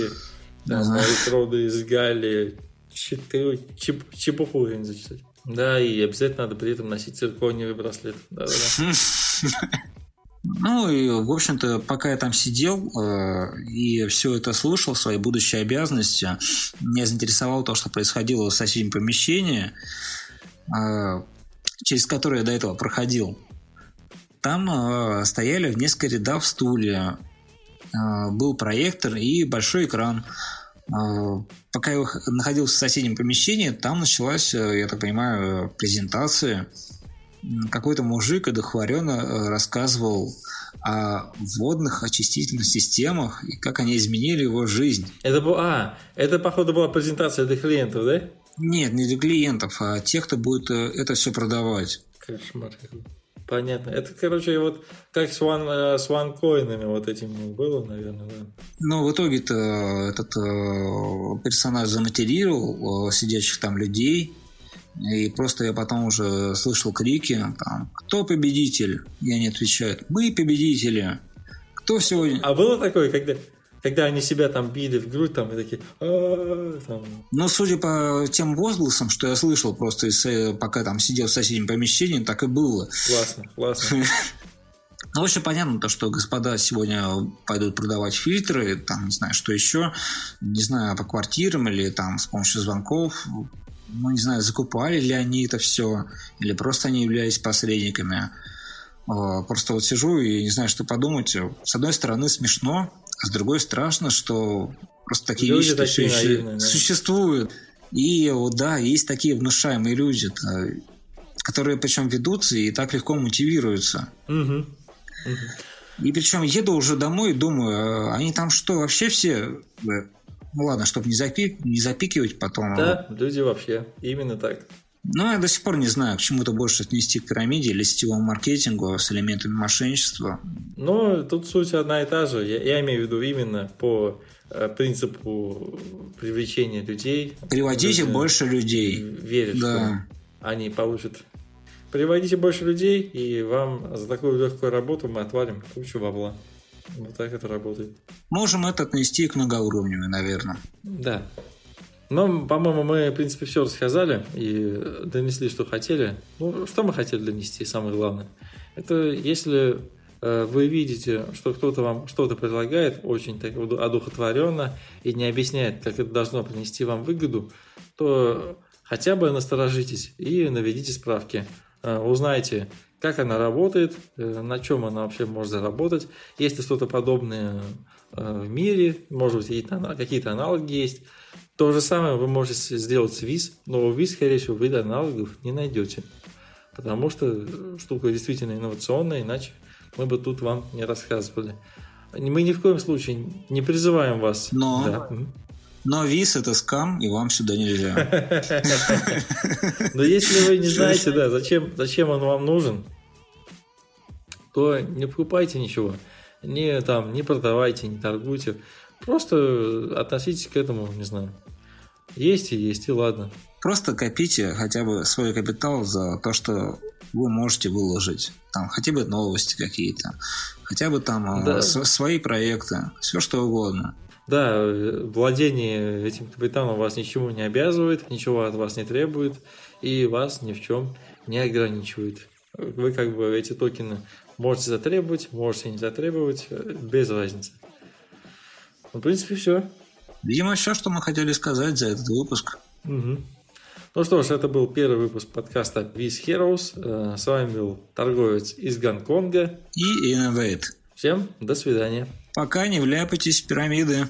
Там Ага. электроды из Галлии, читы- чеп- чепуху не зачитать. Да, и обязательно надо при этом носить циркониевый браслет. Ну и, в общем-то, пока я там сидел э, и все это слушал, свои будущие обязанности, меня заинтересовало то, что происходило в соседнем помещении, через которое я до этого проходил. Там э, стояли в несколько рядов стулья, э, был проектор и большой экран. Э, Пока я находился в соседнем помещении, там началась, э, я так понимаю, презентация какой-то мужик одухотворенно э, рассказывал о водных очистительных системах и как они изменили его жизнь. Это, а, это, походу, была презентация для клиентов, да? Нет, не для клиентов, а тех, кто будет э, это все продавать. Кошмар какой. Понятно. Это, короче, вот как с, ван, э, с ванкоинами вот этим было, наверное, да. Но в итоге-то этот э, персонаж заматерировал сидящих там людей. И просто я потом уже слышал крики, там, кто победитель? И они отвечают, мы победители. Кто сегодня? А было такое, когда, когда они себя там били в грудь, там, и такие, там, Ну, судя по тем возгласам, что я слышал просто, из, э, пока там сидел в соседнем помещении, так и было. классно, классно. Ну, в общем, понятно то, что господа сегодня пойдут продавать фильтры, там, не знаю, что еще, не знаю, по квартирам или там с помощью звонков, ну, не знаю, закупали ли они это все, или просто они являлись посредниками. Э, Просто вот сижу и не знаю, что подумать. С одной стороны смешно, а с другой страшно, что просто такие Люди вещи такие еще наивные, да. существуют. И вот да, есть такие внушаемые люди, которые причем ведутся и так легко мотивируются. Мгм. И причем еду уже домой и думаю, а они там что, вообще все... э, Ну ладно, чтобы не, запи- не запикивать потом. Да, люди вообще, именно так. Но я до сих пор не знаю, к чему это больше отнести к пирамиде или сетевому маркетингу с элементами мошенничества. Но тут суть одна и та же. Я, я имею в виду именно по э, принципу привлечения людей. Приводите Люди больше людей. Верят, Да. что они получат. Приводите больше людей, и вам за такую легкую работу мы отвалим кучу бабла. Вот так это работает. Можем это отнести к многоуровневой, наверное. Да. Но, по-моему, мы, в принципе, все рассказали и донесли, что хотели. Ну, что мы хотели донести, самое главное. Это если э, вы видите, что кто-то вам что-то предлагает очень так одухотворенно и не объясняет, как это должно принести вам выгоду, то хотя бы насторожитесь и наведите справки. Э, Узнайте, как она работает, э, на чем она вообще может заработать, есть ли что-то подобное в мире, может быть, какие-то аналоги есть. То же самое вы можете сделать с ВИЗ, но ВИЗ, скорее всего, вы аналогов не найдете. Потому что штука действительно инновационная, иначе мы бы тут вам не рассказывали. Мы ни в коем случае не призываем вас. Но- Да. Но виз это скам, и вам сюда нельзя. Но если вы не знаете, да, зачем, зачем он вам нужен, то не покупайте ничего. Не, там, не продавайте, не торгуйте. Просто относитесь к этому, не знаю. Есть и есть, и ладно. Просто копите хотя бы свой капитал за то, что вы можете выложить. Там хотя бы новости какие-то, хотя бы там э, Да. свои проекты, все что угодно. Да, э, владение этим капиталом вас ничему не обязывает, ничего от вас не требует и вас ни в чем не ограничивает. Вы как бы эти токены можете затребовать, можете не затребовать, э, без разницы. Ну, в принципе, все. Видимо, все, что мы хотели сказать за этот выпуск. Ну что ж, это был первый выпуск подкаста Viz Heroes. Э, С вами был торговец из Гонконга. И Innovate. Всем до свидания. Пока не вляпайтесь в пирамиды.